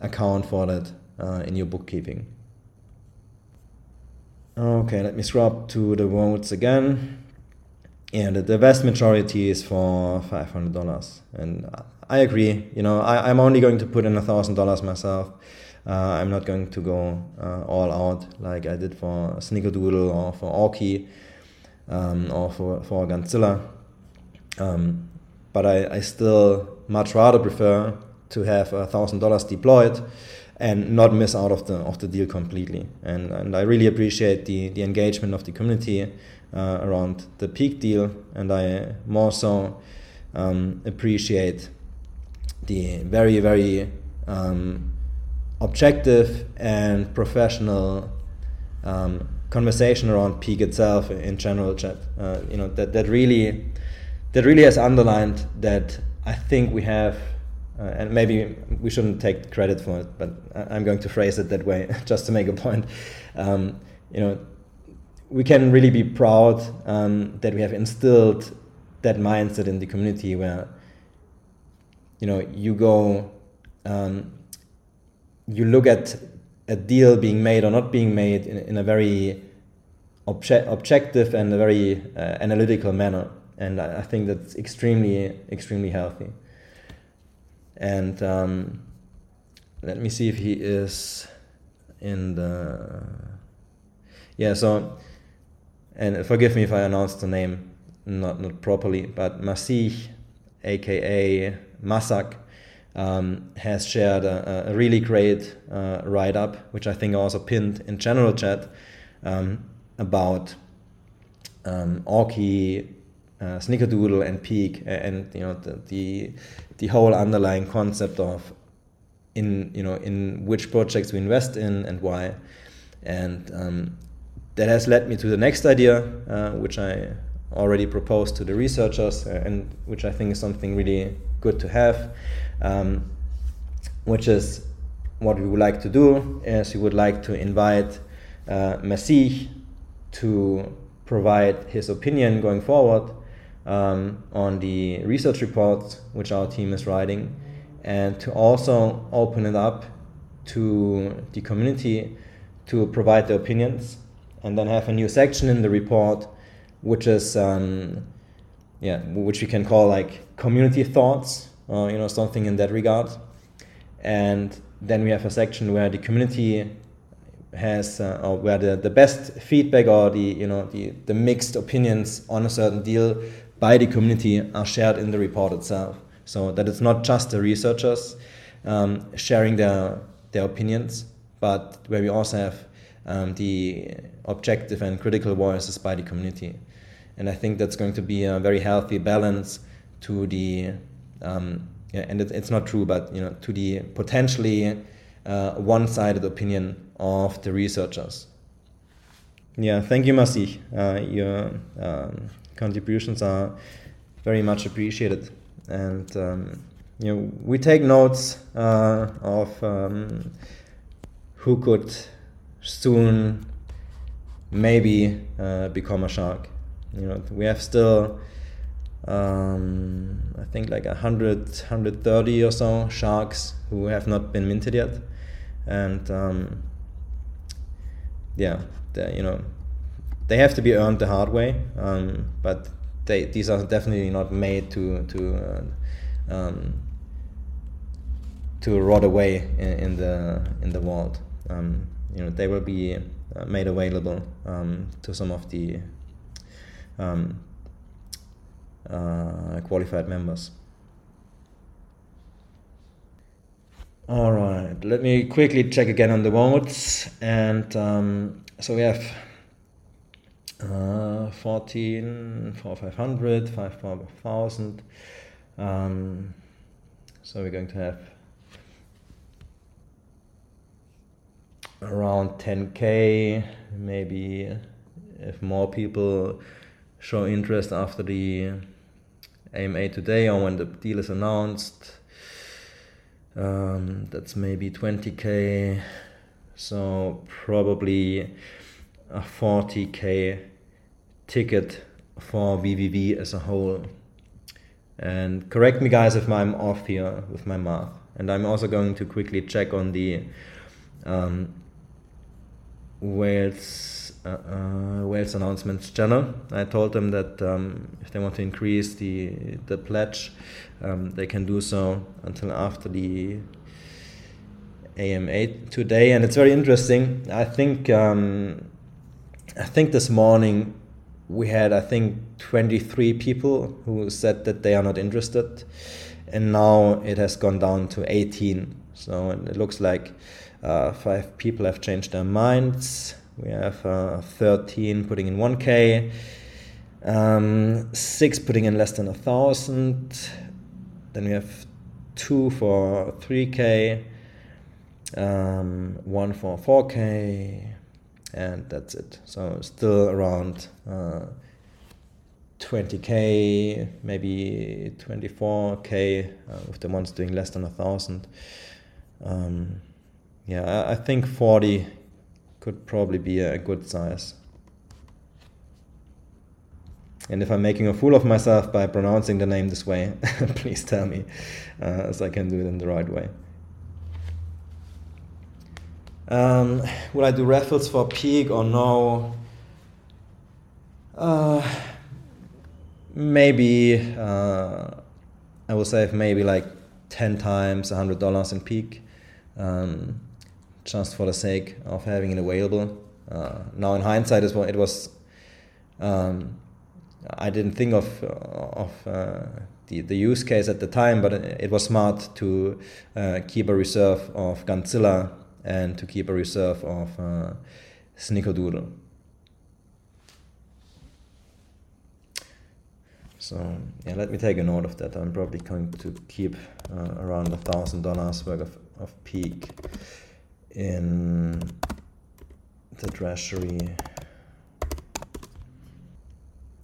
account for that uh, in your bookkeeping. Okay, let me scrub to the votes again. And the vast majority is for five hundred dollars, and I agree. You know, I, I'm only going to put in a thousand dollars myself uh, I'm not going to go uh, all out like I did for Snickerdoodle or for Orky um, or for, for Gunzilla. Um, but I, I still much rather prefer to have a thousand dollars deployed and not miss out of the of the deal completely. And and I really appreciate the the engagement of the community uh, around the Peaq deal, and I more so um, appreciate the very very um, objective and professional um, conversation around Peaq itself in general chat uh, you know that, that really that really has underlined that I think we have uh, and maybe we shouldn't take credit for it but I'm going to phrase it that way just to make a point um, you know we can really be proud um, that we have instilled that mindset in the community where you know you go um, you look at a deal being made or not being made in, in a very obje- objective and a very uh, analytical manner. And I, I, think that's extremely, extremely healthy. And um, let me see if he is in the. Yeah, so. And forgive me if I announced the name not, not properly, but Masih, aka Masak, um, has shared a, a really great uh, write up, which I think I also pinned in general chat um, about um, Orky, uh, Snickerdoodle, and Peaq, and you know the, the, the whole underlying concept of in you know in which projects we invest in and why, and um, that has led me to the next idea, uh, which I already proposed to the researchers, uh, and which I think is something really good to have um, which is what we would like to do is we would like to invite uh, Masih to provide his opinion going forward um, on the research reports which our team is writing and to also open it up to the community to provide their opinions and then have a new section in the report, which is um, yeah, which we can call like community thoughts, or you know something in that regard, and then we have a section where the community has uh, or where the, the best feedback or the you know the, the mixed opinions on a certain deal by the community are shared in the report itself so that it's not just the researchers um, sharing their their opinions but where we also have um, the objective and critical voices by the community and I think that's going to be a very healthy balance to the um, yeah, and it, it's not true but you know to the potentially uh, one-sided opinion of the researchers. Yeah, thank you, Masi. Uh, your um, contributions are very much appreciated, and um, you know we take notes uh, of um, who could soon maybe uh, become a shark. You know, we have still. Um, I think like 100, 130 or so sharks who have not been minted yet, and um, yeah, you know, they have to be earned the hard way. Um, but they these are definitely not made to to uh, um, to rot away in, in, the in the vault. Um, you know, they will be uh, made available um, to some of the um, uh, qualified members. All right, let me quickly check again on the votes. And um, so we have uh, 14 for 500, 5 for 1000. Um, so we're going to have around 10k, maybe if more people show interest after the AMA today or when the deal is announced um, that's maybe 20k so probably a 40k ticket for VVV as a whole and correct me guys if I'm off here with my math and I'm also going to quickly check on the um, Whales uh, uh, Whales announcements channel. I told them that um, if they want to increase the the pledge, um, they can do so until after the AMA today, and it's very interesting. I think um, I think this morning we had I think 23 people who said that they are not interested, and now it has gone down to 18. So it looks like uh, five people have changed their minds. We have uh, 13 putting in 1K, um, six putting in less than a thousand. Then we have two for 3K, um, one for 4K, and that's it. So still around uh, 20K, maybe 24K uh, with the ones doing less than a thousand. Um, yeah, I, I think 40 could probably be a good size. And if I'm making a fool of myself by pronouncing the name this way, please tell me, uh, so I can do it in the right way. Um, will I do raffles for Peaq or no? Uh, maybe uh, I will save maybe like 10 times $100 in Peaq. Um, just for the sake of having it available. Uh, now, in hindsight, as well, it was um, I didn't think of of uh, the the use case at the time, but it, was smart to uh, keep a reserve of Gunzilla and to keep a reserve of uh, Snickerdoodle. So yeah, let me take a note of that. I'm probably going to keep uh, around a thousand dollars worth of, of Peaq in the treasury.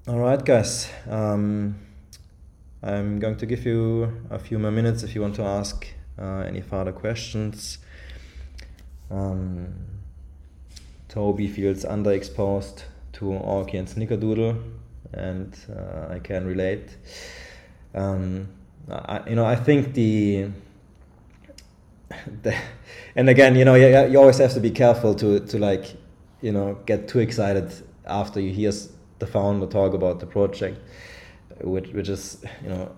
All right, guys. Um, I'm going to give you a few more minutes if you want to ask uh, any further questions. Um, Toby feels underexposed to Orky and Snickerdoodle, and uh, I can relate. Um, I, you know, I think the the, and again, you know, you, you always have to be careful to to like you know get too excited after you hear the founder talk about the project, which which is you know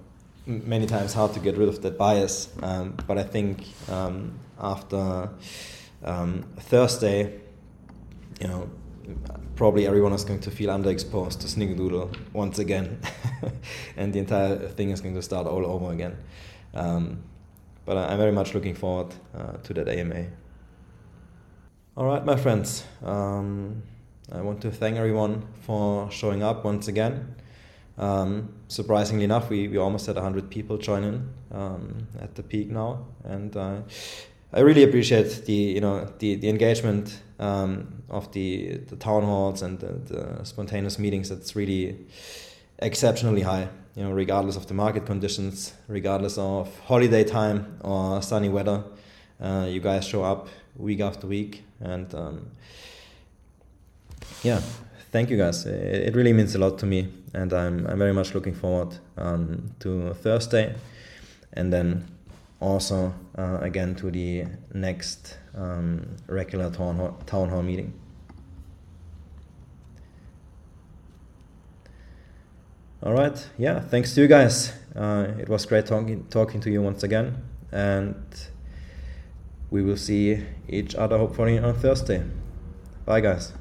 many times hard to get rid of that bias. Um, but I think um, after um, Thursday, you know, probably everyone is going to feel underexposed to Snickerdoodle once again, and the entire thing is going to start all over again. Um, but I'm very much looking forward uh, to that AMA. All right, my friends. Um, I want to thank everyone for showing up once again. Um, surprisingly enough, we, we almost had 100 people join in um, at the peak now, and uh, I really appreciate the you know the, the engagement um, of the the town halls and the, the, spontaneous meetings. That's really exceptionally high. You know, regardless of the market conditions, regardless of holiday time or sunny weather, uh, you guys show up week after week, and um, yeah, thank you guys. It, it, really means a lot to me, and I'm I'm very much looking forward um, to Thursday, and then also uh, again to the next um, regular town hall, town hall meeting. All right, yeah, thanks to you guys. Uh, it was great talking talking to you once again, and we will see each other hopefully on Thursday. Bye, guys.